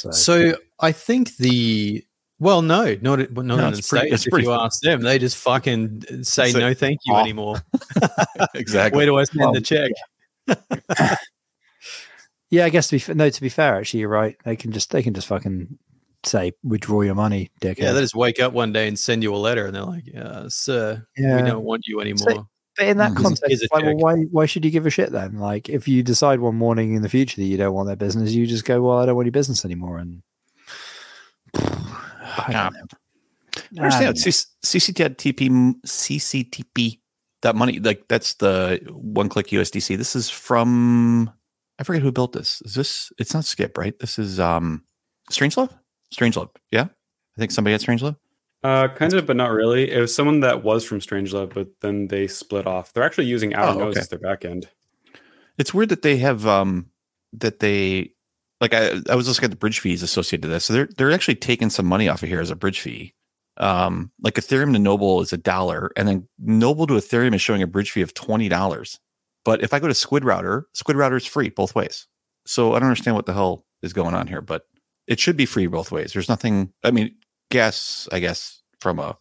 So, So I think the well, no, not not No, in the pretty- states. it's If pretty- you ask them, they just fucking say It's like, no, thank you "Oh." anymore. exactly. Where do I send Well, the check? yeah, I guess to be no, to be fair, actually, you're right. They can just they can just fucking say withdraw your money, dickhead. Yeah, they just wake up one day and send you a letter, and they're like, uh, "Sir, Yeah. we don't want you anymore." But in that Mhm. Context, like, well, why why should you give a shit then? Like, if you decide one morning in the future that you don't want their business, you just go, "Well, I don't want your business anymore." And I don't know. I understand. C- CCTP, CCTP, that money, like that's the one click USDC. This is from, I forget who built this. Is this, it's not Skip, right? This is um Strangelove? Strangelove. Yeah. I think somebody at Strangelove. Uh, kind of, but not really. It was someone that was from Strangelove, but then they split off. They're actually using Outer Oh, Nose okay. as their backend. It's weird that they have, um that they, like I, I was looking at the bridge fees associated to this. So they're, they're actually taking some money off of here as a bridge fee. Um, like Ethereum to Noble is a dollar, and then Noble to Ethereum is showing a bridge fee of twenty dollars. But if I go to Squid Router, Squid Router is free both ways. So I don't understand what the hell is going on here, but it should be free both ways. There's nothing. I mean, gas, I guess, from a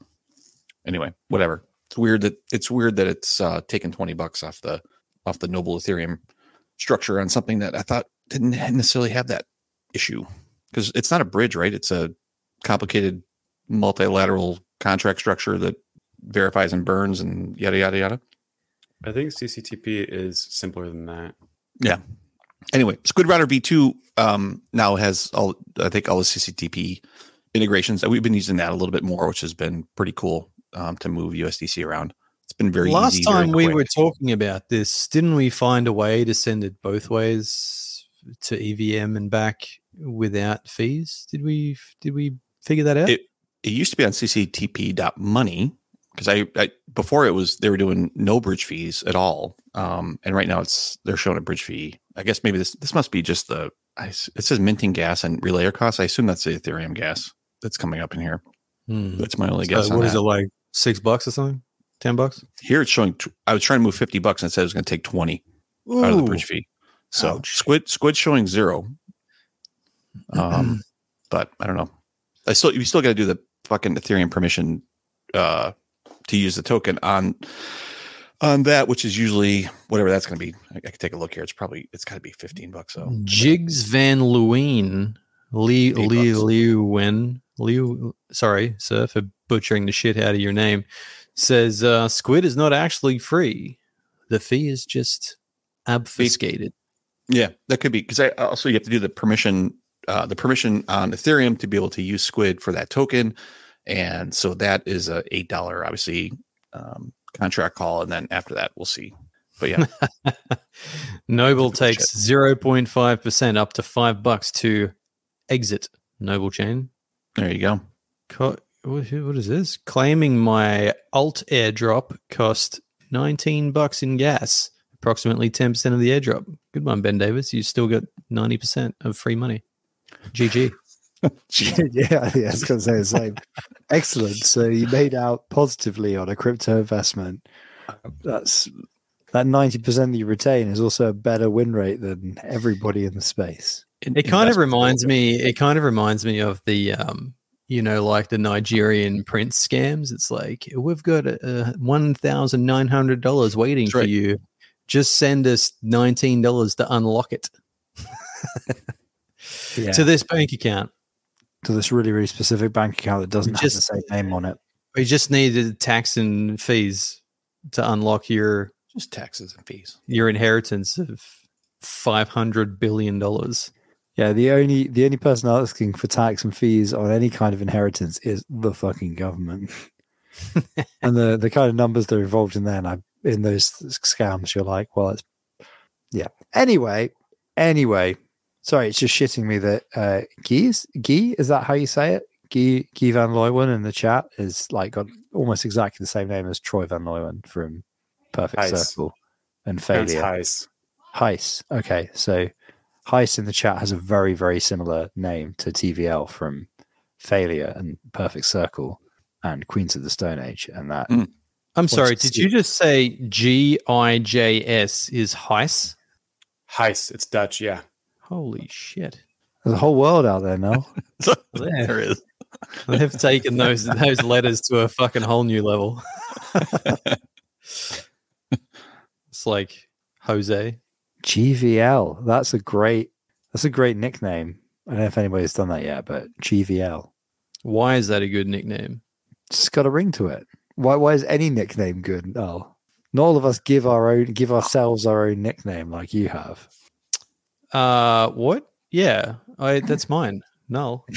anyway, whatever. It's weird that it's weird that it's uh, taking twenty bucks off the off the Noble Ethereum structure on something that I thought didn't necessarily have that issue because it's not a bridge, right? It's a complicated multilateral contract structure that verifies and burns and yada yada yada. I think CCTP is simpler than that. Yeah. Anyway, Squid Router V2 um, now has all I think all the CCTP integrations. That we've been using that a little bit more, which has been pretty cool um, to move USDC around. It's been very Last easy, very time we quick. were talking about this, didn't we find a way to send it both ways to EVM and back without fees? Did we? Did we figure that out? It- it used to be on cctp.money because I, I before it was they were doing no bridge fees at all um and right now it's they're showing a bridge fee i guess maybe this this must be just the I it says minting gas and relayer costs i assume that's the ethereum gas that's coming up in here Hmm. that's my only So guess on what is that. it like? Six bucks or something? Ten bucks? here it's showing i was trying to move 50 bucks and it said it was going to take 20 out of the bridge fee so Ouch. squid squid showing zero um but i don't know i still you still got to do the fucking ethereum permission uh to use the token on on that which is usually whatever that's going to be I, I can take a look here it's probably it's got to be 15 bucks so Jigs Van Leeuwen, Lee Lee bucks. Liu. Sorry, sir, for butchering the shit out of your name. Says uh, Squid is not actually free. The fee is just obfuscated. yeah that could be because i also you have to do the permission uh the permission on ethereum to be able to use squid for that token and so that is a eight dollar obviously um contract call and then after that we'll see but yeah Noble takes zero point five percent up to five bucks to exit Noble Chain. There you go Co- what what is this? Claiming my alt airdrop cost 19 bucks in gas, approximately 10% of the airdrop. Good one, Ben Davis. You still got 90% of free money. GG. yeah, yeah, I was going to say the same. Excellent. So you made out positively on a crypto investment. That's that ninety percent that you retain is also a better win rate than everybody in the space. It kind of reminds me, it kind of reminds me of the, um, you know, like the Nigerian prince scams. It's like, we've got uh, $1,900 waiting That's for right. you. Just send us $19 to unlock it Yeah. to this bank account. to this really, really specific bank account that doesn't have the Just- same name on it. We just needed tax and fees to unlock your just taxes and fees your inheritance of five hundred billion dollars. Yeah, the only the only person asking for tax and fees on any kind of inheritance is the fucking government. and the the kind of numbers that are involved in there, and I in those scams, you're like, well, it's yeah. Anyway, anyway, sorry, it's just shitting me that uh Guy, Guy, is that how you say it? Guy, Guy Van Leeuwen in the chat is like got almost exactly the same name as Troy Van Leeuwen from Perfect Heis. Circle and Failure. Heis. Heis. Okay, so Heis in the chat has a very, very similar name to TVL from Failure and Perfect Circle and Queens of the Stone Age, and that Mm. I'm sorry. Did you just say G I J S is Heis? Heis. It's Dutch. Yeah. Holy shit! there's a whole world out there now. there is. They have taken those those letters to a fucking whole new level. it's like Jose. GVL. That's a great. That's a great nickname. I don't know if anybody's done that yet, but GVL. Why is that a good nickname? Just got a ring to it. Why? Why is any nickname good? Oh, not all of us give our own, give ourselves our own nickname like you have. Uh, what? Yeah, I that's mine. Null.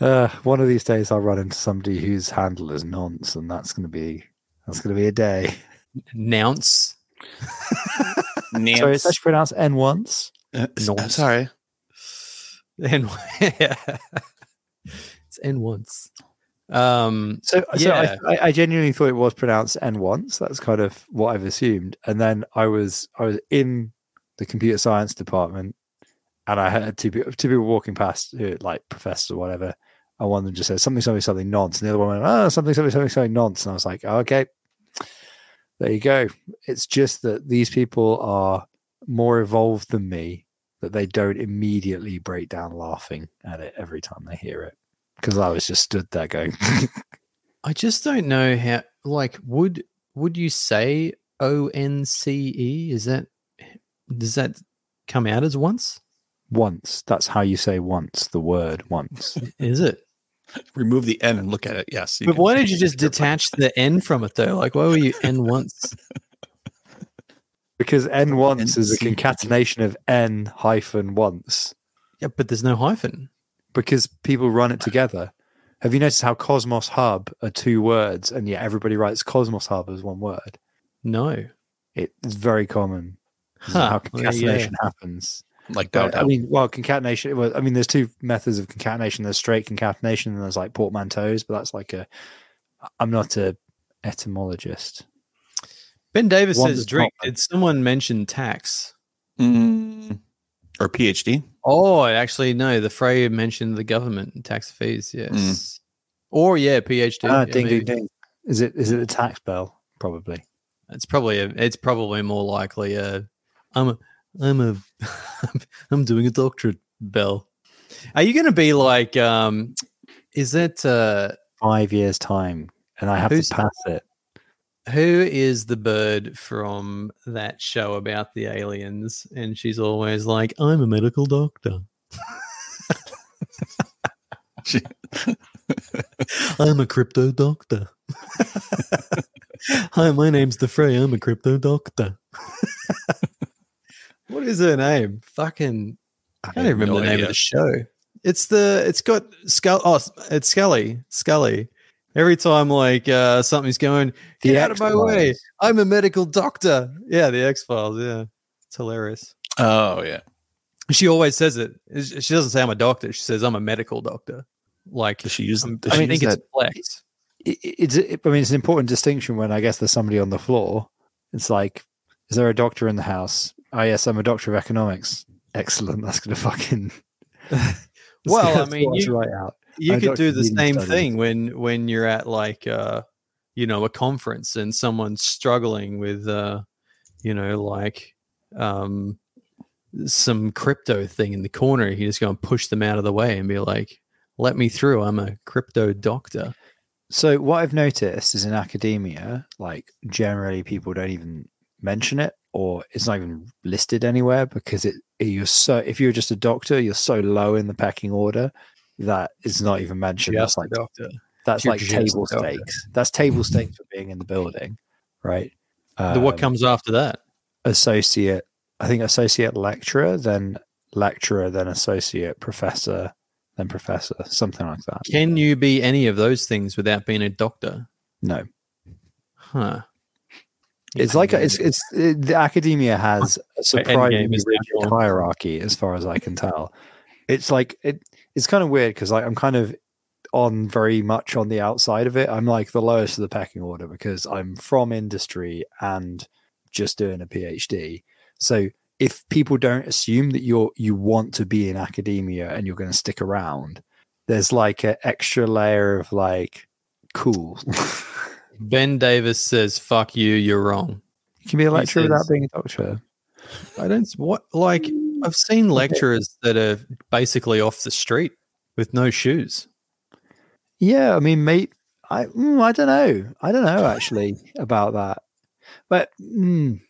Uh, one of these days, I'll run into somebody whose handle is nonce, and that's going to be that's going to be a day. Nounce. Sorry, it's actually pronounced N once. Uh, s- No. uh, sorry. N. it's N once. Um. So, so Yeah. I, I, I genuinely thought it was pronounced N once. That's kind of what I've assumed. And then I was I was in the computer science department, and I had two people, two people walking past, who, like professors or whatever. And one of them just said something, something, something nonce, and the other one went, oh, something, something, something, something nonce. And I was like, okay, there you go. It's just that these people are more evolved than me, that they don't immediately break down laughing at it every time they hear it. Because I was just stood there going, I just don't know how. Like, would would you say O N C E? Is that does that come out as once? once. That's how you say once, the word once. Is it? Remove the N and look at it. Yes. But why did you just detach the N from it though? Like, why were you N once? because N once is a concatenation of N hyphen once. Yeah, but there's no hyphen. Because people run it together. Have you noticed how Cosmos Hub are two words and yet everybody writes Cosmos Hub as one word? No. It's very common. Huh, how well, yeah. concatenation happens. Like But, downtown. I mean, well, concatenation. Well, I mean, there's two methods of concatenation. There's straight concatenation, and there's like portmanteaus. But that's like a. I'm not a etymologist. Ben Davis One says, "Drink." Did someone mention tax? Mm, or PhD. Oh, actually, no. The Frey mentioned the government tax fees. Yes. Or yeah, PhD. Ah, yeah, ding, maybe. ding, ding. Is it is it the tax bell? Probably. It's probably a, it's probably more likely a I'm a I'm a I'm doing a doctorate bell. Are you going to be like um is it uh Five years time, and I have to pass it. who is the bird from that show about the aliens and she's always like I'm a medical doctor. I'm a crypto doctor. Hi, my name's the Frey. I'm a crypto doctor. What is her name? Fucking I can't even remember the name of the show. It's the it's got Scully. Oh, it's Scully. Scully. Every time like uh, something's going, The get out of my way. I'm a medical doctor. Yeah, the X Files. Yeah, it's hilarious. Oh yeah. She always says it. She doesn't say I'm a doctor. She says I'm a medical doctor. Like Does she use? I'm- I mean, I think use it's that- flex. it, it's it, I mean it's an important distinction when I guess there's somebody on the floor. It's like, is there a doctor in the house? Oh yes, I'm a doctor of economics. Excellent. That's gonna fucking. Well, I mean, you- right out. you could don't the same studies. thing when when you're at like uh you know a conference and someone's struggling with uh you know like um some crypto thing in the corner you just go and push them out of the way and be like let me through i'm a crypto doctor So what I've noticed is in academia, like generally people don't even mention it or it's not even listed anywhere because it you're so if you're just a doctor, you're so low in the pecking order that it's not even mentioned. That's Just a like doctor that's you're like table stakes. That's table stakes for being in the building, right? the what Um, comes after that associate, I think associate lecturer, then lecturer, then associate professor, then professor, something like that. Can you be any of those things without being a doctor? No, Huh. It's like a, it's it's it, the academia has a surprisingly is there, rapid John? hierarchy, as far as I can tell. It's like it. It's kind of weird because like I'm kind of on very much on the outside of it. I'm like the lowest of the pecking order because I'm from industry and just doing a PhD. So if people don't assume that you're you want to be in academia and you're going to stick around, there's like an extra layer of like cool. Ben Davis says, "Fuck you, you're wrong." you can be a He lecturer without being a doctor. I don't what like I've seen lecturers that are basically off the street with no shoes. Yeah, I mean, mate, I mm, I don't know. I don't know actually about that. But mm,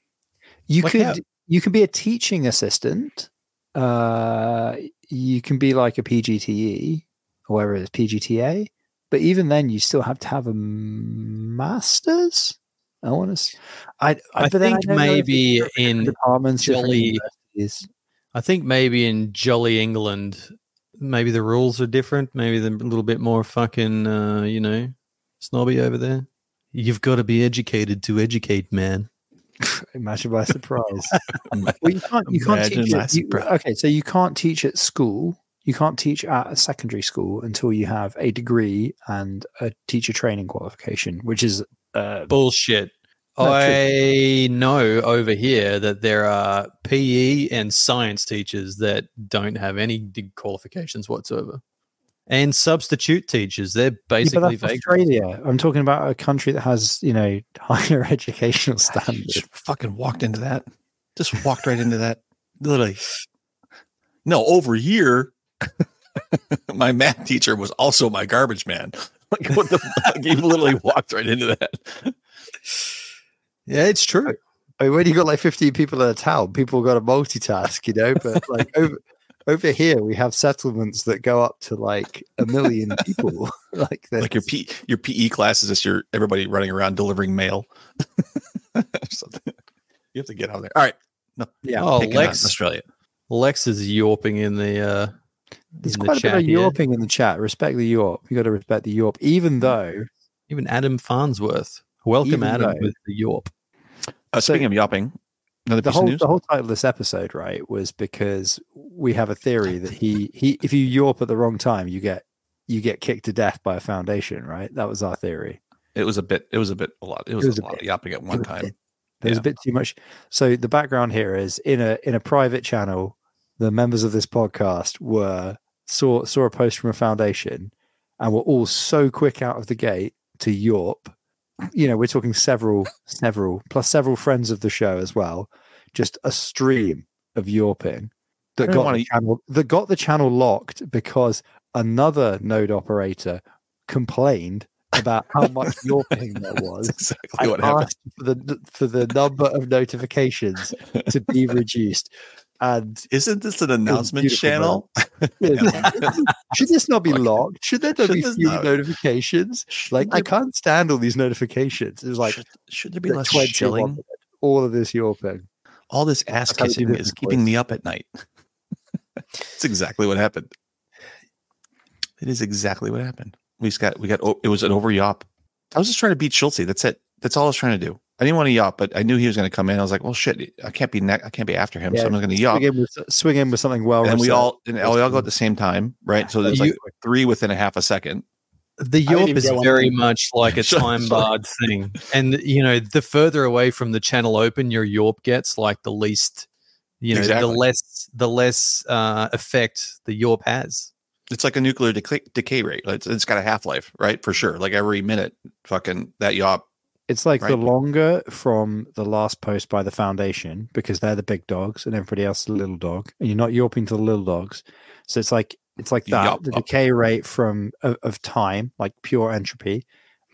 you Like could how? you can be a teaching assistant. Uh, you can be like a PGTE or whatever it is, PGTA. But even then, you still have to have a master's. I want to. I I, but think don't maybe in departments, Jolly- I think maybe in jolly England, maybe the rules are different. Maybe they're a little bit more fucking, uh, you know, snobby over there. You've got to be educated to educate, man. Imagine my surprise. well, you can't. You can't Imagine teach. It, you, surprise. okay, so you can't teach at school. You can't teach at a secondary school until you have a degree and a teacher training qualification, which is uh, Bullshit. I know over here that there are PE and science teachers that don't have any qualifications whatsoever. And substitute teachers, they're basically but that's. Australia. I'm talking about a country that has you know higher educational standards. Just fucking walked into that. Just walked right into that. Literally. No, over here, my math teacher was also my garbage man. Like what the fuck? He literally walked right into that. Yeah, it's true. I mean, when you got like 15 people in a town, people got to multitask, you know. But like over over here, we have settlements that go up to like a million people. like Like your P your PE class is just your everybody running around delivering mail. You have to get out there. All right. No, yeah. Oh, Lex, Australia. Lex is yawping in the uh There's in the quite a bit of here. yawping in the chat. Respect the yawp. You got to respect the yawp, even though Even Adam Farnsworth. Welcome, Adam, though- with the Yorp. Uh, So- speaking of yapping, another the piece of whole news. the whole title of this episode, right, was because we have a theory that he he if you yawp at the wrong time, you get you get kicked to death by a foundation, right? That was our theory. It was a bit. It was a bit. A lot. It was, was a a lot bit- of yapping at one was time. bit- There was Yeah. a bit too much. So the background here is in a in a private channel, the members of this podcast were saw saw a post from a foundation and were all so quick out of the gate to Yorp. You know, we're talking several, several plus several friends of the show as well. Just a stream of yawping that got the channel that got the channel locked because another node operator complained about how much yawping there was That's exactly what happened. asked for the for the number of notifications to be reduced. Uh, and Isn't this an announcement channel? should this not be Fuck. locked? Should there not Should be this fewer not- notifications? Like I can't stand all these notifications. It's like should, should there be the less 21 shilling? all of this yawping. All this ass That's how we do kissing is keeping voice. me up at night. That's exactly what happened. It is exactly what happened. We just got we got oh, it was an over yop. I was just trying to beat Schultzie. That's it. That's all I was trying to do. I didn't want to yop, but I knew he was going to come in. I was like, well, shit, I can't be ne- I can't be after him, so I'm going to yop. Swing in with, swing in with something well. And we all and we all go at the same time, right? So there's You- like three within a half a second. The didn't Yorp even is get one very in. much like a time sorry. barred thing. And, you know, the further away from the channel open your Yorp gets, like the least, you know, Exactly. the less, the less uh, effect the Yorp has. It's like a nuclear decay, decay rate. It's, it's got a half life, right? For sure. Like every minute, fucking that yop. It's like the longer from the last post by the foundation because they're the big dogs and everybody else is the little dog, and you're not yawping to the little dogs. So it's like it's like that the decay rate from of, of time, like pure entropy,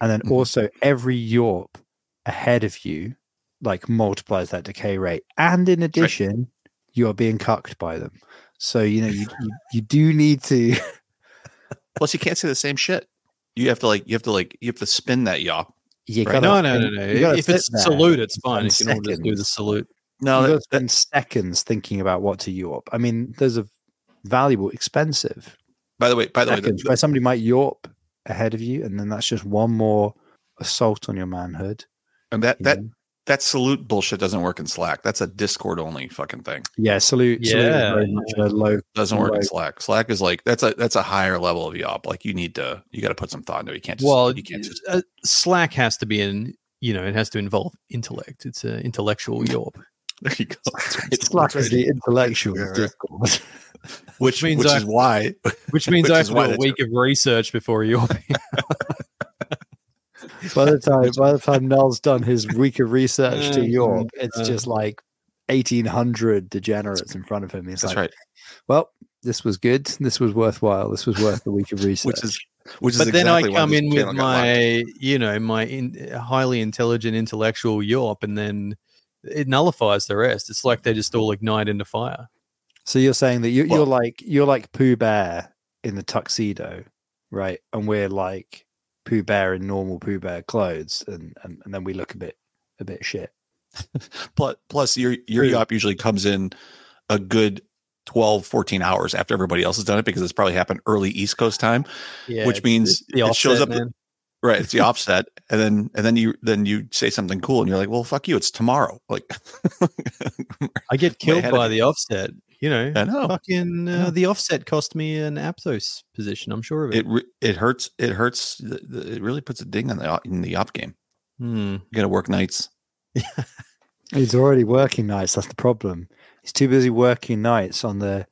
and then Mhm. also every yawp ahead of you, like multiplies that decay rate, and in addition, you are being cucked by them. So you know you you, you do need to. Plus, you can't say the same shit. You have to like you have to like you have to spin that yop. You Right. gotta No, no, no, no. If it's salute, it's fine. If you don't just do the salute. No, you spend seconds thinking about what to yorp. I mean, there's a valuable, expensive by the way, by the way, the- seconds where somebody might yorp ahead of you, and then that's just one more assault on your manhood. and that you that know? That salute bullshit doesn't work in Slack. That's a Discord only fucking thing. yeah, salute, salute Yeah, very much a low. Doesn't work in Slack. Slack is like that's a that's a higher level of yop. Like you need to you got to put some thought into it. You can't just well, you can't just uh, Slack has to be in. You know, it has to involve intellect. It's an intellectual yop. there you go. That's right. Slack is the intellectual Yeah, right. Discord. which means which I- is why Which means Which I have to do a week of research before yorping. by the time by the time Null's done his week of research to York, it's just like eighteen hundred degenerates in front of him. He's that's like, right. well, this was good. This was worthwhile. This was worth the week of research. Which is which is but then I exactly why come in with channel got my, you know, my in, highly intelligent intellectual yorp, and then it nullifies the rest. It's like they just all ignite into fire. so you're saying that you, Well- you're like you're like Pooh Bear in the tuxedo, right? And we're like Pooh Bear in normal Pooh Bear clothes, and, and and then we look a bit a bit shit. plus plus your your True. yop usually comes in a good 12 14 hours after everybody else has done it because it's probably happened early east coast time Yeah, Which means the it shows up- man. right it's the offset and then and then you then you say something cool and you're like well fuck you it's tomorrow like I get killed ahead of by the offset. You know, i know fucking uh, Yeah. the offset cost me an Aptos position. I'm sure of it. it re- it hurts it hurts the, the, it really puts a ding on the op- in the op game Hmm. you gotta work nights He's already working nights. That's the problem. He's too busy working nights on the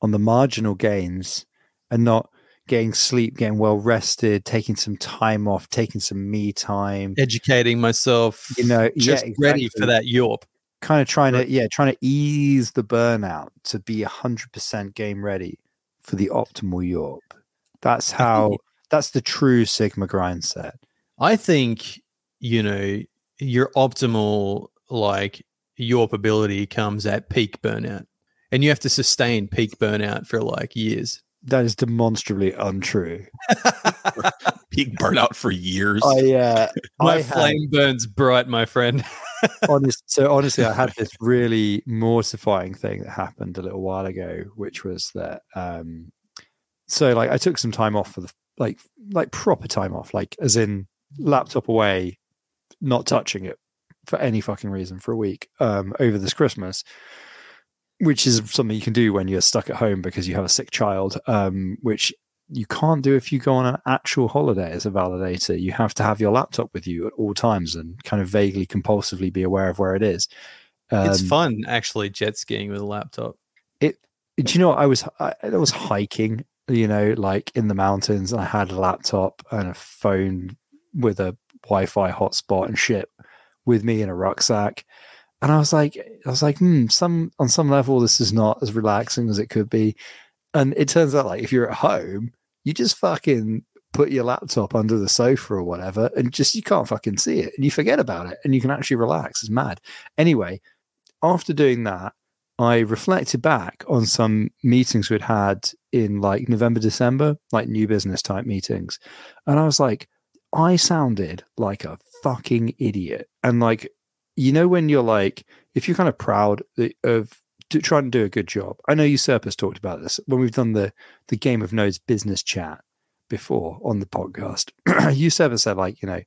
on the marginal gains and not getting sleep, getting well rested, taking some time off, taking some me time. Educating myself. You know, just yeah, ready for that yorp. Kind of trying to, yeah, trying to ease the burnout to be hundred percent game ready for the optimal Yorp. That's how. That's the true Sigma grind set. I think you know your optimal like yorp ability comes at peak burnout, and you have to sustain peak burnout for like years. That is demonstrably untrue. peak burnout for years I, uh, My I had- flame burns bright, my friend. honest, so honestly, I had this really mortifying thing that happened a little while ago, which was that. Um, so like, I took some time off for the like, like proper time off, like as in laptop away, not touching it for any fucking reason for a week um, over this Christmas, which is something you can do when you're stuck at home because you have a sick child, um, which you can't do if you go on an actual holiday as a validator. You have to have your laptop with you at all times and kind of vaguely compulsively be aware of where it is. it's Um, fun actually jet skiing with a laptop. It do you know I was I, I was hiking, you know, like in the mountains, and I had a laptop and a phone with a Wi-Fi hotspot and shit with me in a rucksack. And I was like, I was like, hmm, some on some level, this is not as relaxing as it could be. And it turns out, like, if you're at home, you just fucking put your laptop under the sofa or whatever, and just you can't fucking see it, and you forget about it, and you can actually relax. It's mad. Anyway, after doing that, I reflected back on some meetings we'd had in like November, December, like new business type meetings. And I was like, I sounded like a fucking idiot. And like, you know, when you're like, if you're kind of proud of do, trying to do a good job, I know Usurpers talked about this when we've done the, the Game of Nodes business chat before on the podcast. Usurper said, like, you know,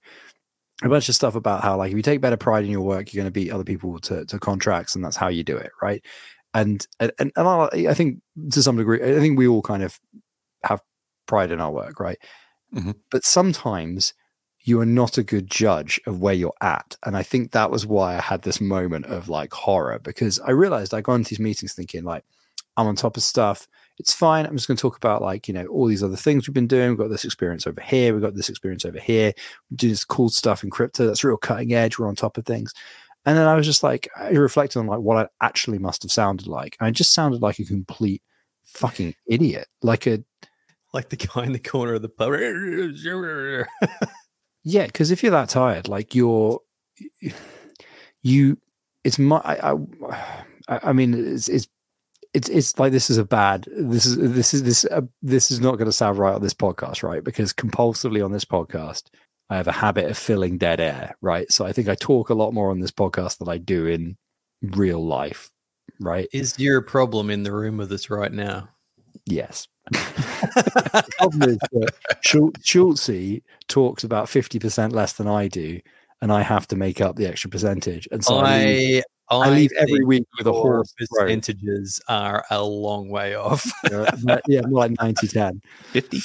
a bunch of stuff about how like if you take better pride in your work, you're going to beat other people to, to contracts, and that's how you do it, right? And and and I, I think to some degree, I think we all kind of have pride in our work, right? Mhm. But sometimes you are not a good judge of where you're at, and I think that was why I had this moment of like horror because I realized I got into these meetings thinking like I'm on top of stuff. It's fine. I'm just going to talk about like you know all these other things we've been doing. We've got this experience over here. We've got this experience over here We do this cool stuff in crypto that's real cutting edge. We're on top of things. And then I was just like, I reflected on like what I actually must have sounded like. I just sounded like a complete fucking idiot. Like a Like the guy in the corner of the pub. yeah, because if you're that tired, like you're you, it's my. I, I, I mean, it's it's it's it's like this is a bad. This is this is this uh, this is not going to sound right on this podcast, right? Because compulsively on this podcast, I have a habit of filling dead air, right? So I think I talk a lot more on this podcast than I do in real life, right? Is your problem in the room with us right now? Yes. the problem is that Schul- Schultzie talks about 50% less than I do, and I have to make up the extra percentage. And so I, leave, I, I leave every week with a your hoarse. throat. Percentages are a long way off. Yeah, more like 90 10. 50.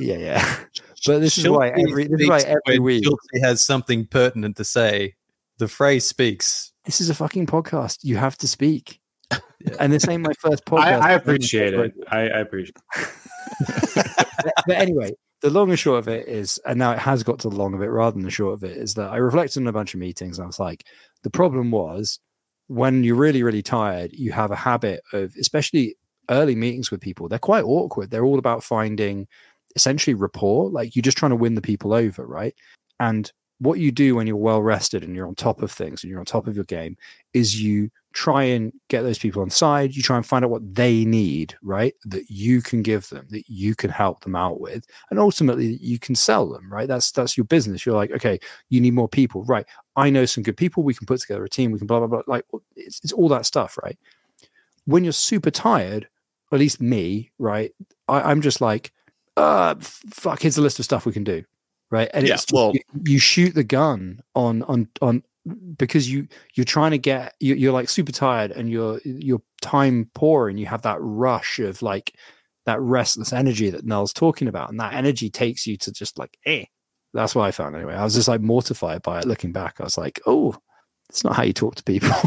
Yeah, yeah. But this is why every this is why every week Schultzie has something pertinent to say. The phrase speaks. this is a fucking podcast. You have to speak. And this ain't my first podcast. I, I appreciate it. I, I appreciate. but but anyway, the long and short of it is, and now it has got to the long of it rather than the short of it, is that I reflected on a bunch of meetings and I was like, the problem was when you're really, really tired, you have a habit of, especially early meetings with people, they're quite awkward. They're all about finding essentially rapport. Like you're just trying to win the people over, right? And what you do when you're well rested and you're on top of things and you're on top of your game is you try and get those people on side. You try and find out what they need, right? That you can give them, that you can help them out with, and ultimately you can sell them, right? That's that's your business. You're like, okay, you need more people, right? I know some good people. We can put together a team. We can blah blah blah. Like it's it's all that stuff, right? When you're super tired, at least me, right? I, I'm just like, uh, fuck. Here's a list of stuff we can do, right? And Yeah, it's just- well- you, you shoot the gun on on on because you you're trying to get you, you're like super tired and you're you're time poor and you have that rush of like that restless energy that Null's talking about. And that energy takes you to just like eh. That's what I found anyway. I was just like mortified by it looking back. I was like oh it's not how you talk to people.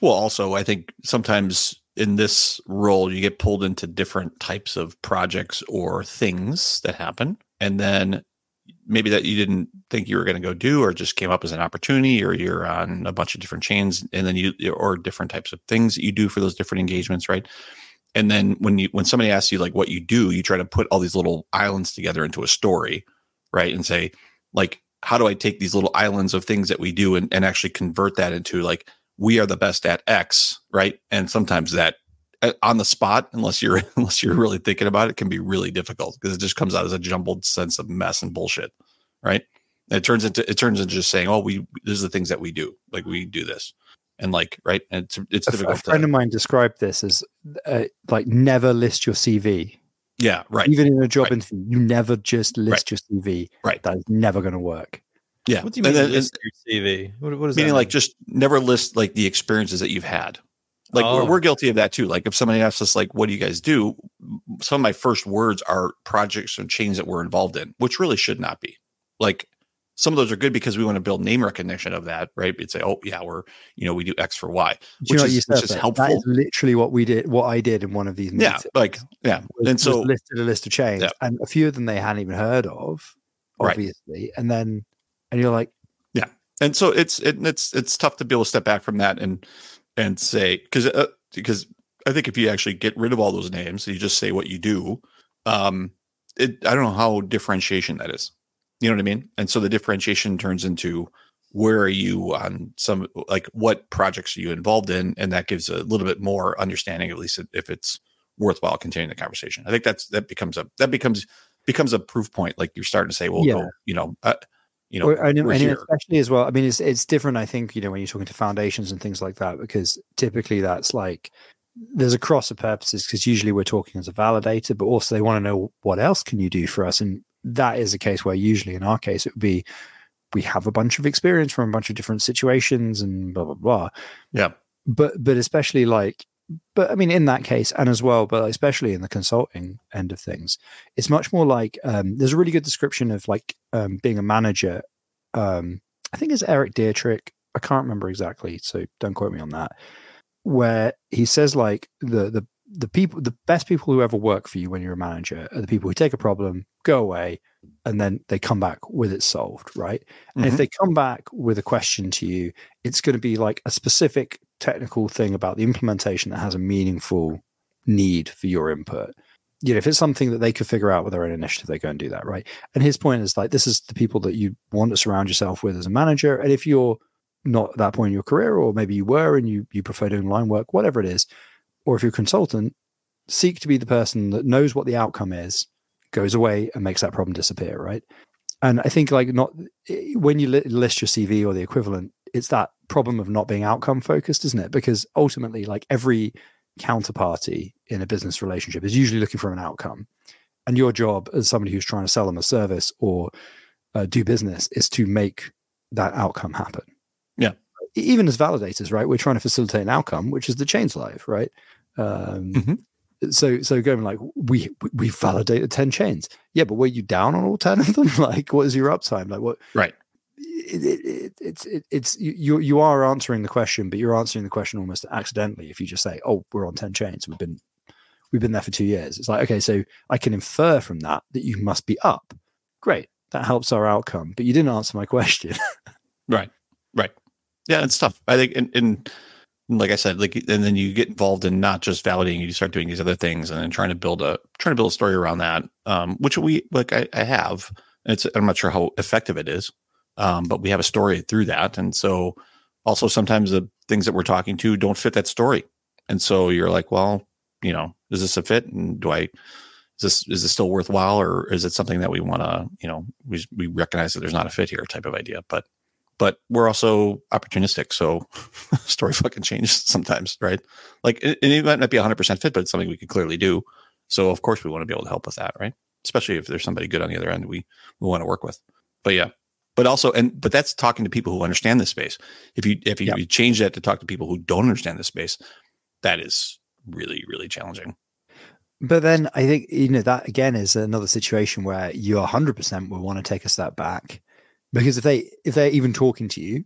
Well, also, I think sometimes in this role, you get pulled into different types of projects or things that happen. And then maybe that you didn't think you were going to go do or just came up as an opportunity or you're on a bunch of different chains and then you or different types of things that you do for those different engagements right? And then when you when somebody asks you like what you do you try to put all these little islands together into a story right? And say like how do i take these little islands of things that we do and, and actually convert that into like we are the best at x right? And sometimes that on the spot unless you're unless you're really thinking about it can be really difficult because it just comes out as a jumbled sense of mess and bullshit right? It turns into it turns into just saying oh we these are the things that we do like we do this. And like right and it's it's a, f- a difficult friend to, of mine described this as uh, like never list your CV yeah right. Even in a job right. interview you never just list your CV Right. that is never going to work. Yeah What do you And mean then- list your CV? What, what does that meaning like just never list like the experiences that you've had like we're, Oh. we're guilty of that too like if somebody asks us like what do you guys do some of my first words are projects and chains that we're involved in which really should not be like some of those are good because we want to build name recognition of that right we'd say oh yeah we're you know we do x for y Do which is, you which is helpful That is literally what we did. What I did in one of these yeah like yeah was, and so listed a list of chains, Yeah. and a few of them they hadn't even heard of, Right. obviously. And then, and you're like, yeah, and so it's it, it's it's tough to be able to step back from that and and say because uh, because I think if you actually get rid of all those names, you just say what you do. Um, it I don't know how differentiation that is. You know what I mean? And so the differentiation turns into where are you on some like what projects are you involved in, and that gives a little bit more understanding, at least if it's worthwhile continuing the conversation. I think that's that becomes a that becomes becomes a proof point. Like you're starting to say, well, Yeah. go, you know, uh, you know, and, and especially as well. I mean, it's it's different. I think you know when you're talking to foundations and things like that, because typically that's like there's a cross of purposes. Because usually we're talking as a validator, but also they want to know what else can you do for us, and that is a case where usually in our case it would be we have a bunch of experience from a bunch of different situations and blah blah blah. Yeah. But but especially like but I mean, in that case, and as well, but especially in the consulting end of things, it's much more like um, there's a really good description of like um, being a manager. Um, I think it's Erik Dietrich. I can't remember exactly, so don't quote me on that. Where he says like the the the people, the best people who ever work for you when you're a manager are the people who take a problem, go away, and then they come back with it solved, right? And if Mhm. they come back with a question to you, it's going to be like a specific technical thing about the implementation that has a meaningful need for your input. You know, if it's something that they could figure out with their own initiative, they go and do that, right? And his point is like, this is the people that you want to surround yourself with as a manager. And if you're not at that point in your career, or maybe you were and you you prefer doing line work, whatever it is, or if you're a consultant, seek to be the person that knows what the outcome is, goes away and makes that problem disappear, right? And I think like not when you list your CV or the equivalent, it's that problem of not being outcome focused, isn't it? Because ultimately, like every counterparty in a business relationship is usually looking for an outcome, and your job as somebody who's trying to sell them a service or uh, do business is to make that outcome happen. Yeah. Even as validators, right? We're trying to facilitate an outcome, which is the chains live, right? Um, Mhm. So, so going like we we validated ten chains, yeah, but were you down on all ten of them? like, what is your uptime? Like, what? Right. It, it, it, it's it, it's you you- are answering the question, but you're answering the question almost accidentally if you just say, "Oh, we're on ten chains. We've been we've been there for two years." It's like, okay, so I can infer from that that you must be up. Great, that helps our outcome, but you didn't answer my question. Right. Right. Yeah, it's tough. I think, and like I said, like, and then you get involved in not just validating, you start doing these other things and then trying to build a, trying to build a story around that, um, which we, like, I, I have. It's, I'm not sure how effective it is, um, but we have a story through that. And so also sometimes the things that we're talking to don't fit that story. And so you're like, well, you know, is this a fit? And do I, is this, is this still worthwhile or is it something that we want to, you know, we, we recognize that there's not a fit here type of idea, but but we're also opportunistic. So story fucking changes sometimes, right? Like, and it might not be 100% fit, but it's something we could clearly do. So, of course, we want to be able to help with that, right? Especially if there's somebody good on the other end we, we want to work with. But yeah, but also, and but that's talking to people who understand this space. If you if you, Yeah. you change that to talk to people who don't understand this space, that is really really challenging. But then I think you know that again is another situation where you 100% will want to take a step back because if they if they're even talking to you,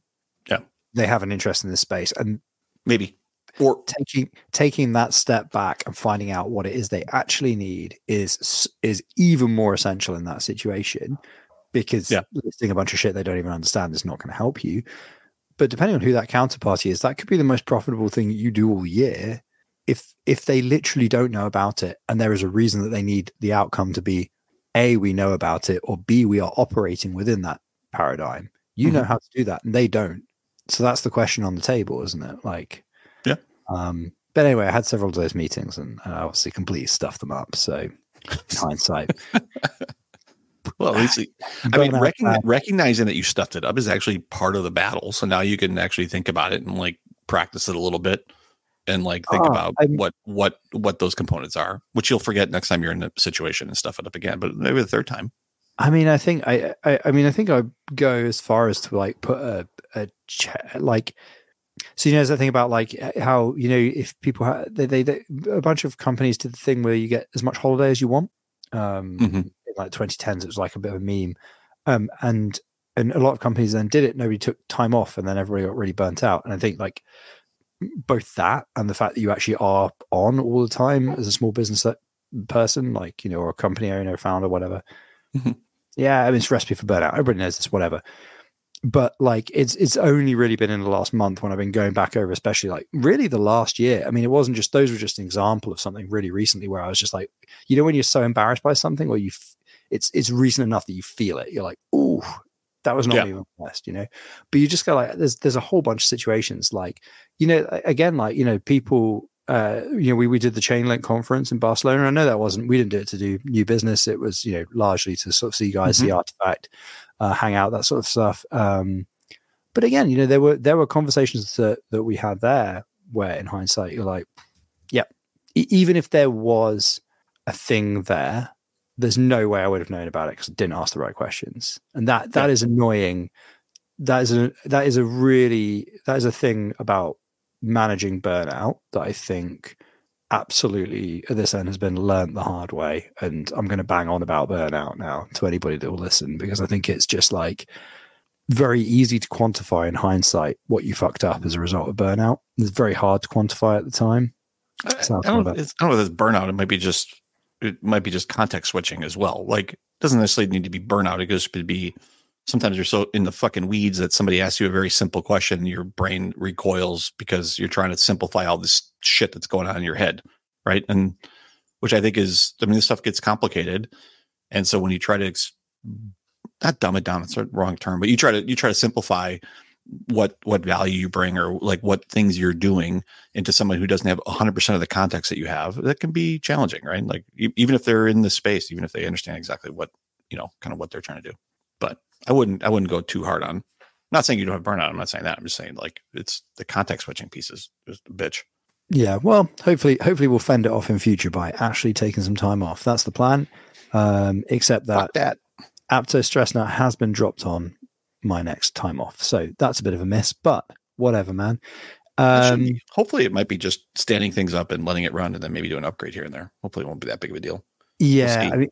Yeah. they have an interest in this space and Maybe or taking taking that step back and finding out what it is they actually need is is even more essential in that situation because Yeah. listing a bunch of shit they don't even understand is not going to help you. But depending on who that counterparty is, that could be the most profitable thing you do all year. If if they literally don't know about it and there is a reason that they need the outcome to be A, we know about it, or B, we are operating within that paradigm. You know how to do that, and they don't. So that's the question on the table, isn't it? Like Yeah. um, but anyway, I had several of those meetings and I obviously completely stuffed them up. So, in hindsight, well, at least I mean, Burnout recognizing that you stuffed it up is actually part of the battle. So now you can actually think about it and like practice it a little bit, and like think Ah, about I'm- what what what those components are, which you'll forget next time you're in a situation and stuff it up again. But maybe the third time. I mean, I think I, I, I mean, I think I go as far as to like put a, a che- like, so you know, there's that thing about like how you know if people ha- they, they, they a bunch of companies did the thing where you get as much holiday as you want. Um, Mhm. in like 2010s, it was like a bit of a meme, um, and and a lot of companies then did it. Nobody took time off, and then everybody got really burnt out. And I think like both that and the fact that you actually are on all the time as a small business uh, person, like you know, or a company owner, founder, whatever. Mhm. Yeah, I mean, it's a recipe for burnout. Everybody knows this, whatever. But like, it's it's only really been in the last month when I've been going back over, especially like really the last year. I mean, it wasn't just those were just an example of something really recently where I was just like, you know, when you're so embarrassed by something, or you, f- it's it's recent enough that you feel it. You're like, oh, that was not Yeah. my best, you know. But you just go like, there's there's a whole bunch of situations like, you know, again, like you know, people. Uh, you know, we, we did the Chainlink conference in Barcelona. I know that wasn't we didn't do it to do new business. It was you know largely to sort of see guys, see artifact, uh, hang out, that sort of stuff. Um, but again, you know, there were there were conversations that that we had there where, in hindsight, you're like, yeah, e- even if there was a thing there, there's no way I would have known about it because I didn't ask the right questions, and that that is annoying. That is a that is a really that is a thing about managing burnout that I think absolutely at this end has been learnt the hard way. And I'm going to bang on about burnout now to anybody that will listen because I think it's just like very easy to quantify in hindsight what you fucked up as a result of burnout. It's very hard to quantify at the time. I, I don't, I don't know if it's burnout. It might be just it might be just context switching as well. Like it doesn't necessarily need to be burnout. It just could be sometimes you're so in the fucking weeds that somebody asks you a very simple question and your brain recoils because you're trying to simplify all this shit that's going on in your head. Right. And which I think is I mean this stuff gets complicated. And so when you try to ex- not dumb it down, it's a wrong term, but you try to you try to simplify what what value you bring or like what things you're doing into someone who doesn't have 100% of the context that you have that can be challenging right like e- even if they're in the space even if they understand exactly what you know kind of what they're trying to do but i wouldn't i wouldn't go too hard on not saying you don't have burnout. I'm not saying that. I'm just saying like it's the context switching pieces is a bitch. Yeah, well, hopefully, hopefully we'll fend it off in future by actually taking some time off. That's the plan. Um, except that Fuck that. Apto Stress Nut has been dropped on my next time off, so that's a bit of a miss. But whatever, man. Um, be. Hopefully, it might be just standing things up and letting it run, and then maybe do an upgrade here and there. Hopefully, it won't be that big of a deal. yeah, see. I mean,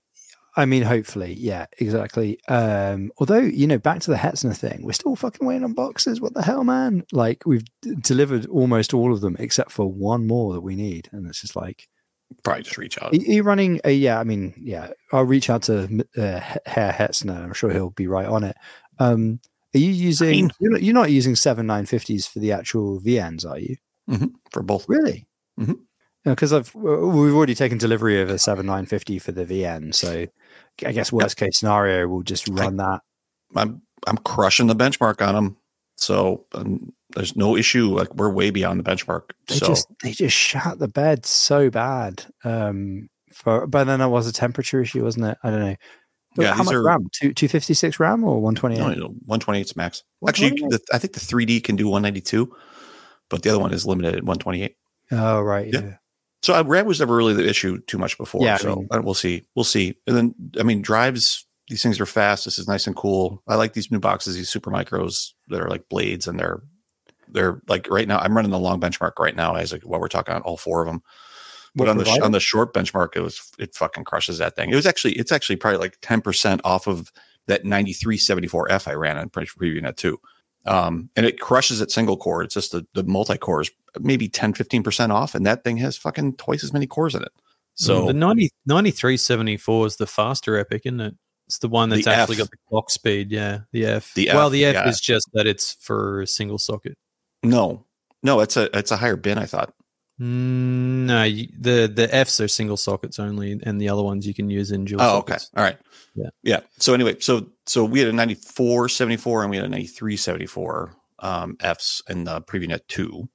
I mean, hopefully, yeah, exactly. Um, although you know, back to the Hetzner thing, we're still fucking waiting on boxes. What the hell, man? Like we've d- delivered almost all of them except for one more that we need, and it's just like, Probably just reach out. Are you running a yeah? I mean, yeah. I'll reach out to uh, Herr Hetzner. I'm sure he'll be right on it. Um, are you using? Fine. You're not, you're not using seven nine fifties for the actual VNs, are you? for both. Really? Because I've we've already taken delivery of a seven nine fifty for the VN, so I guess worst case scenario, we'll just run that. I'm I'm crushing the benchmark on them. So um, there's no issue. Like we're way beyond the benchmark. They so just they just shot the bed so bad. Um, for but then it was a temperature issue, wasn't it? I don't know. But Yeah, how much are- RAM? Two two fifty six RAM or one twenty no, eight? no, 128 is max. Actually, the, I think the 3D can do 192, but the other one is limited at 128. Oh right, Yeah. yeah. So uh, RAM was never really the issue too much before. Yeah, I so mean- uh, we'll see. We'll see. And then I mean, drives. These things are fast. This is nice and cool. I like these new boxes. These Supermicros that are like blades, and they're they're like right now. I'm running the long benchmark right now as like while we're talking on all four of them. But What on the sh- on the short benchmark, it was it fucking crushes that thing. It was actually it's actually probably like ten percent off of that 9374F I ran on pre- preview net two. Um, and it crushes at single core. It's just the, the multi cores, maybe 10, 15% off. And that thing has fucking twice as many cores in it. So the 90, 9374 is the faster EPYC, isn't it? It's the one that's The actually F. got the clock speed. Yeah, the F. The well, F, the F yeah. is just that it's for a single socket. no, no, it's a, it's a higher bin. I thought. Mm, no, you, the the Fs are single sockets only, and the other ones you can use in dual Oh, okay. All right. Yeah. Yeah. So anyway, so, so we had a 9474 and we had a 9374 um, Fs in the preview net two.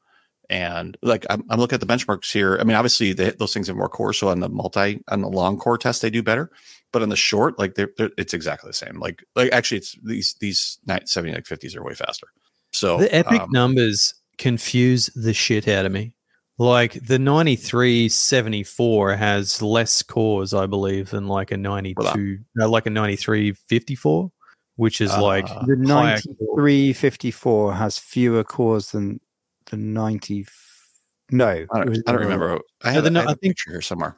And like I'm, I'm looking at the benchmarks here. I mean, obviously they, those things have more cores. So on the multi on the long core test, they do better. But on the short, like they're, they're it's exactly the same. Like like actually, it's these these 70 like 50s are way faster. So The EPYC um, numbers confuse the shit out of me. Like the 9374 has less cores, I believe, than like a 92, no, like a 9354, which is like Uh, The higher core. 9354 has fewer cores than the 90. No, I don't, was- I don't remember. I No, have, the a- no- I have I a think- picture here somewhere.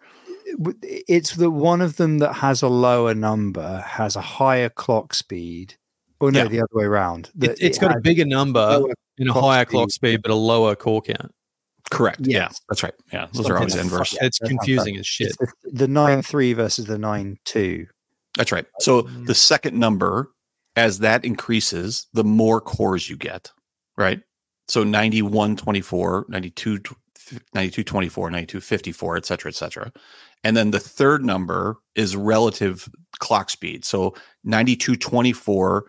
It's the one of them that has a lower number, has a higher clock speed. Or no, Yeah. the other way around. It, it's got a bigger number and a clock higher clock speed. speed, but a lower core count. Correct. Yeah, Yes. that's right. Yeah, those Something are always like inverse. that. It's confusing as shit. the, the 9.3 versus the nine two. That's right. So Mm. the second number, as that increases, the more cores you get, right? So 91, 24, 92, 92, 24, 92, 54, et cetera, et cetera. And then the third number is relative clock speed. So 92, 24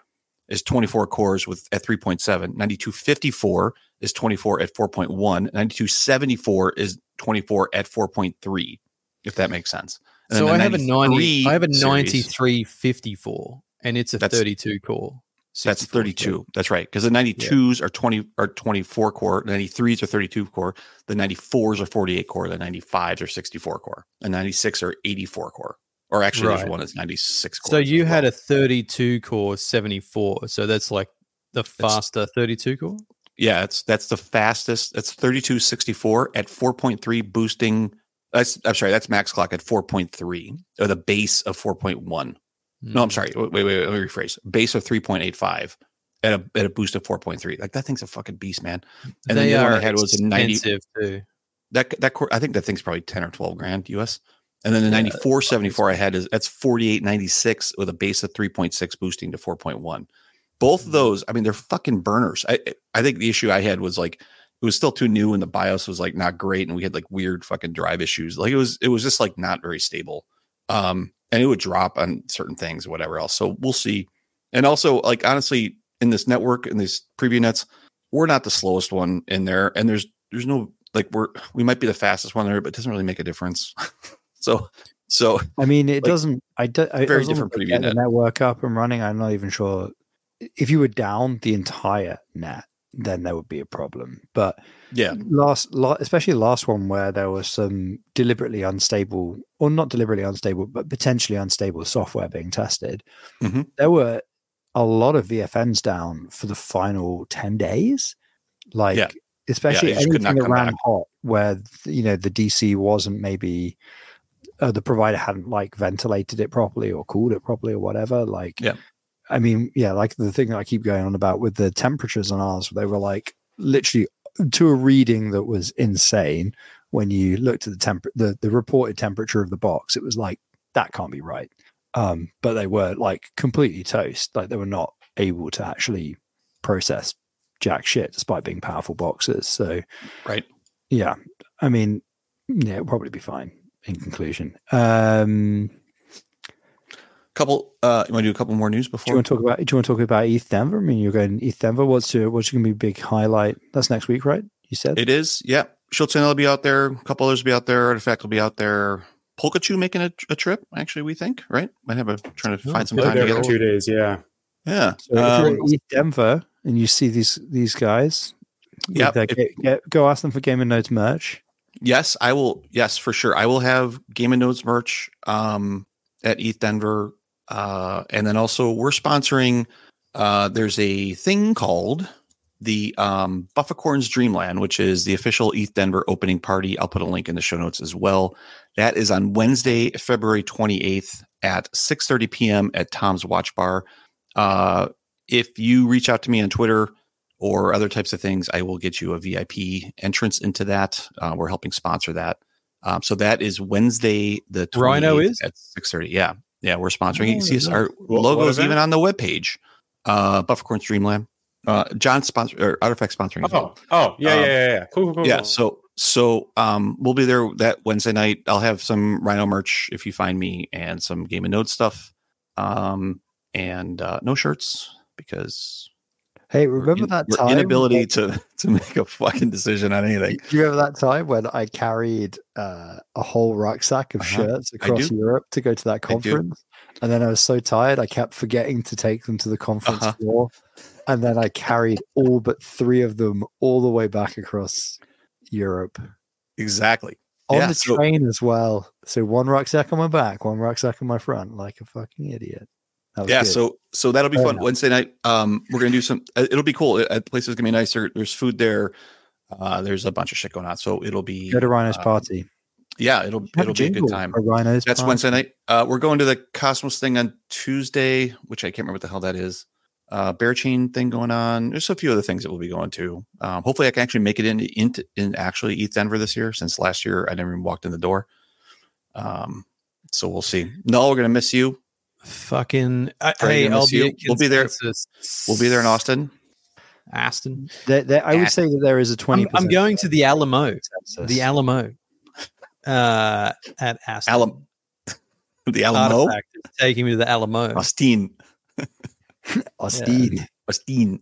is 24 cores with at 3.7. 92, 54 is 24 at 4.1. 92, 74 is 24 at 4.3, if that makes sense. And then So I have a 90, 93 I have a series- 9354 and it's a That's- 32 core. That's 64 32. That's right. Because the 92s are 20 are 24 core, 93s are 32 core, the 94s are 48 core, the 95s are 64 core, and 96 are 84 core. Or actually, Right. there's one that's 96 core. So you had a 32 core 74. So that's like the faster 32 core. Yeah, it's that's the fastest. That's 3264 at 4.3 boosting. That's I'm sorry, that's max clock at 4.3 or the base of 4.1. No, I'm Mm. sorry. Wait, wait, wait. Let me rephrase. Base of 3.85 at a at a boost of 4.3. Like that thing's a fucking beast, man. And then they the other one I had was a 90 too. that that I think that thing's probably 10 or 12 grand US. And then the Yeah, 94 74 I had is that's 48 96 with a base of 3.6 boosting to 4.1. Both of those, I mean, they're fucking burners. I I think the issue I had was like it was still too new and the BIOS was like not great and we had like weird fucking drive issues. Like it was it was just like not very stable. Um and it would drop on certain things, or whatever else. So we'll see. And also, like honestly, in this network, in these preview nets, we're not the slowest one in there. And there's there's no like we're we might be the fastest one there, but it doesn't really make a difference. so so I mean, it Like, doesn't. I do, I, very different preview net. network up and running. I'm not even sure if you were down the entire net, then there would be a problem. But Yeah. last, la- especially the last one where there was some deliberately unstable, or not deliberately unstable, but potentially unstable software being tested. Mhm. There were a lot of VFNs down for the final ten days, like Yeah. especially could anything that ran back. hot, where you know the DC wasn't maybe. Uh, the provider hadn't like ventilated it properly or cooled it properly or whatever. Like, Yeah. I mean, yeah, like the thing that I keep going on about with the temperatures on ours, they were like literally to a reading that was insane. When you looked at the temp, the, the reported temperature of the box, it was like that can't be right. Um, but they were like completely toast. Like they were not able to actually process jack shit despite being powerful boxes. So Right. yeah, I mean, yeah, it'll probably be fine. In conclusion, um, Couple. Uh, you want to do a couple more news before do you want to talk about? Do you want to talk about ETH Denver? I mean, you're going ETH Denver. What's your what's to be big highlight? That's next week, right? You said. It is. Yeah. Schultzen will be out there. A couple others will be out there. Artifact will be out there. Polkachu making a, a trip. Actually, we think right. Might have a trying to Oh, find some time together. two days. Yeah. Yeah. So if Um, you're at ETH Denver and you see these these guys, yeah, their if- ga- ga- go ask them for Game of Nodes merch. Yes, I will. Yes, for sure. I will have Game of Nodes merch um, at ETH Denver, uh, and then also we're sponsoring. Uh, there's a thing called the um, Bufficorns Dreamland, which is the official ETH Denver opening party. I'll put a link in the show notes as well. That is on Wednesday, February 28th at 6:30 p.m. at Tom's Watch Bar. Uh, if you reach out to me on Twitter or other types of things, I will get you a VIP entrance into that. Uh, we're helping sponsor that. Um, so that is Wednesday, the 28th Rhino is? at 6:30. Yeah, yeah, we're sponsoring. Oh, You see us, our what logos event? even on the webpage. Uh, Bufficorns Dreamland. Uh, John sponsor or Artifact sponsoring. Oh, oh, yeah, Um, yeah, yeah, yeah. Cool, cool, cool. Yeah, so so um we'll be there that Wednesday night. I'll have some Rhino merch if you find me and some Game of Nodes stuff. Um and uh no shirts because Hey, remember that time? inability to to make a fucking decision on anything. Do you remember that time when I carried uh, a whole rucksack of Uh-huh. shirts across. Europe to go to that conference? And then I was so tired, I kept forgetting to take them to the conference Uh-huh. floor. And then I carried all but three of them all the way back across Europe Exactly. on Yeah, the so- train as well. So one rucksack on my back, one rucksack on my front, like a fucking idiot. Yeah, good. so so that'll be fun. Wednesday night. Um, we're gonna do some. uh, It'll be cool. Uh, The place is gonna be nice. There, there's food there. Uh, there's a bunch of shit going on, so it'll be go to Rhino's um, party. Yeah, it'll it'll be a good time. for Rhino's That's party. Wednesday night. Uh, we're going to the Cosmos thing on Tuesday, which I can't remember what the hell that is. Uh, Berachain thing going on. There's a few other things that we'll be going to. Um, hopefully, I can actually make it into into in actually ETH Denver this year. Since last year, I never even walked in the door. Um, so we'll see. No, we're gonna miss you. Fucking I, hey, gonna I'll be, We'll be there- We'll be there in Austin. Aston. There, there, I Yeah. would say that there is a twenty. I'm, I'm going to the Alamo. consensus. The Alamo. Uh, at Aston. Alamo. The Alamo. Artifact is taking me to the Alamo. Austin. Austin. Austin.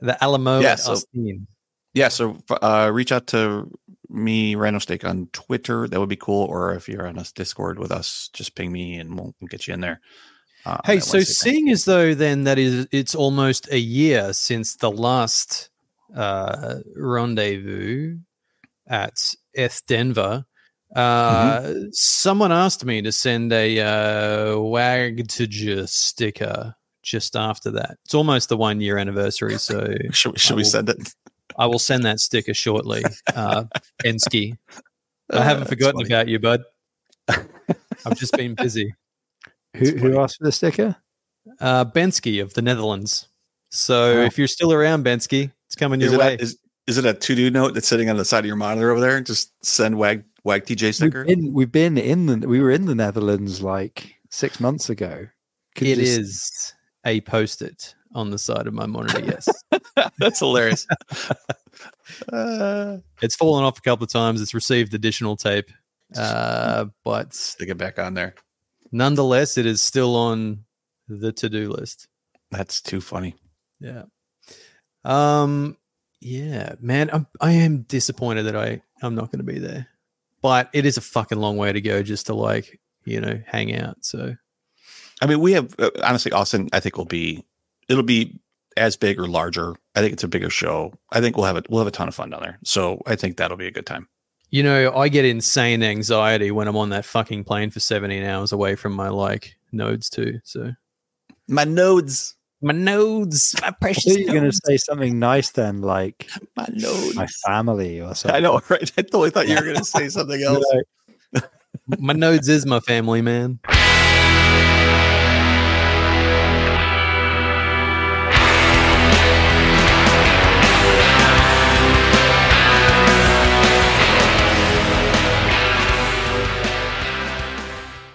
The Alamo Yeah, so- Austin. Yeah, so uh, reach out to me, Rhino Stake, on Twitter. That would be cool. Or if you're on us Discord with us, just ping me and we'll, we'll get you in there. Uh, Hey, so seeing as though then that is it's almost a year since the last uh, rendezvous at Eth Denver, uh, Mm-hmm. someone asked me to send a uh, Wagtager sticker just after that. It's almost the one year anniversary, so should, should I we send it? I will send that sticker shortly. Uh, Bensky, I haven't Uh, forgotten about you, bud. I've just been busy. Who, who asked for the sticker? uh, Bensky of the Netherlands. So Oh. if you're still around, Bensky, it's coming Is your it, way. a, is, is it a to do note that's sitting on the side of your monitor over there? Just send wag wag TJ sticker. We've been, we've been in the we were in the Netherlands like six months ago. Could It you is a post-it on the side of my monitor. Yes, That's hilarious. uh, it's fallen off a couple of times. It's received additional tape, uh, but stick it back on there. Nonetheless, it is still on the to-do list. That's too funny. Yeah. Um. Yeah, man. I'm, I am disappointed that I I'm not going to be there, but it is a fucking long way to go just to like you know hang out. So I mean, we have uh, honestly, Austin. I think will be it'll be as big or larger. I think it's a bigger show. I think we'll have it. We'll have a ton of fun down there. So I think that'll be a good time. You know, I get insane anxiety when I'm on that fucking plane for 17 hours away from my like nodes too. So My nodes, my nodes, my I precious. thought you were going to say something nice then, like my nodes. my family or something. I know, right? I totally thought you were going to say something else. My nodes is my family, man.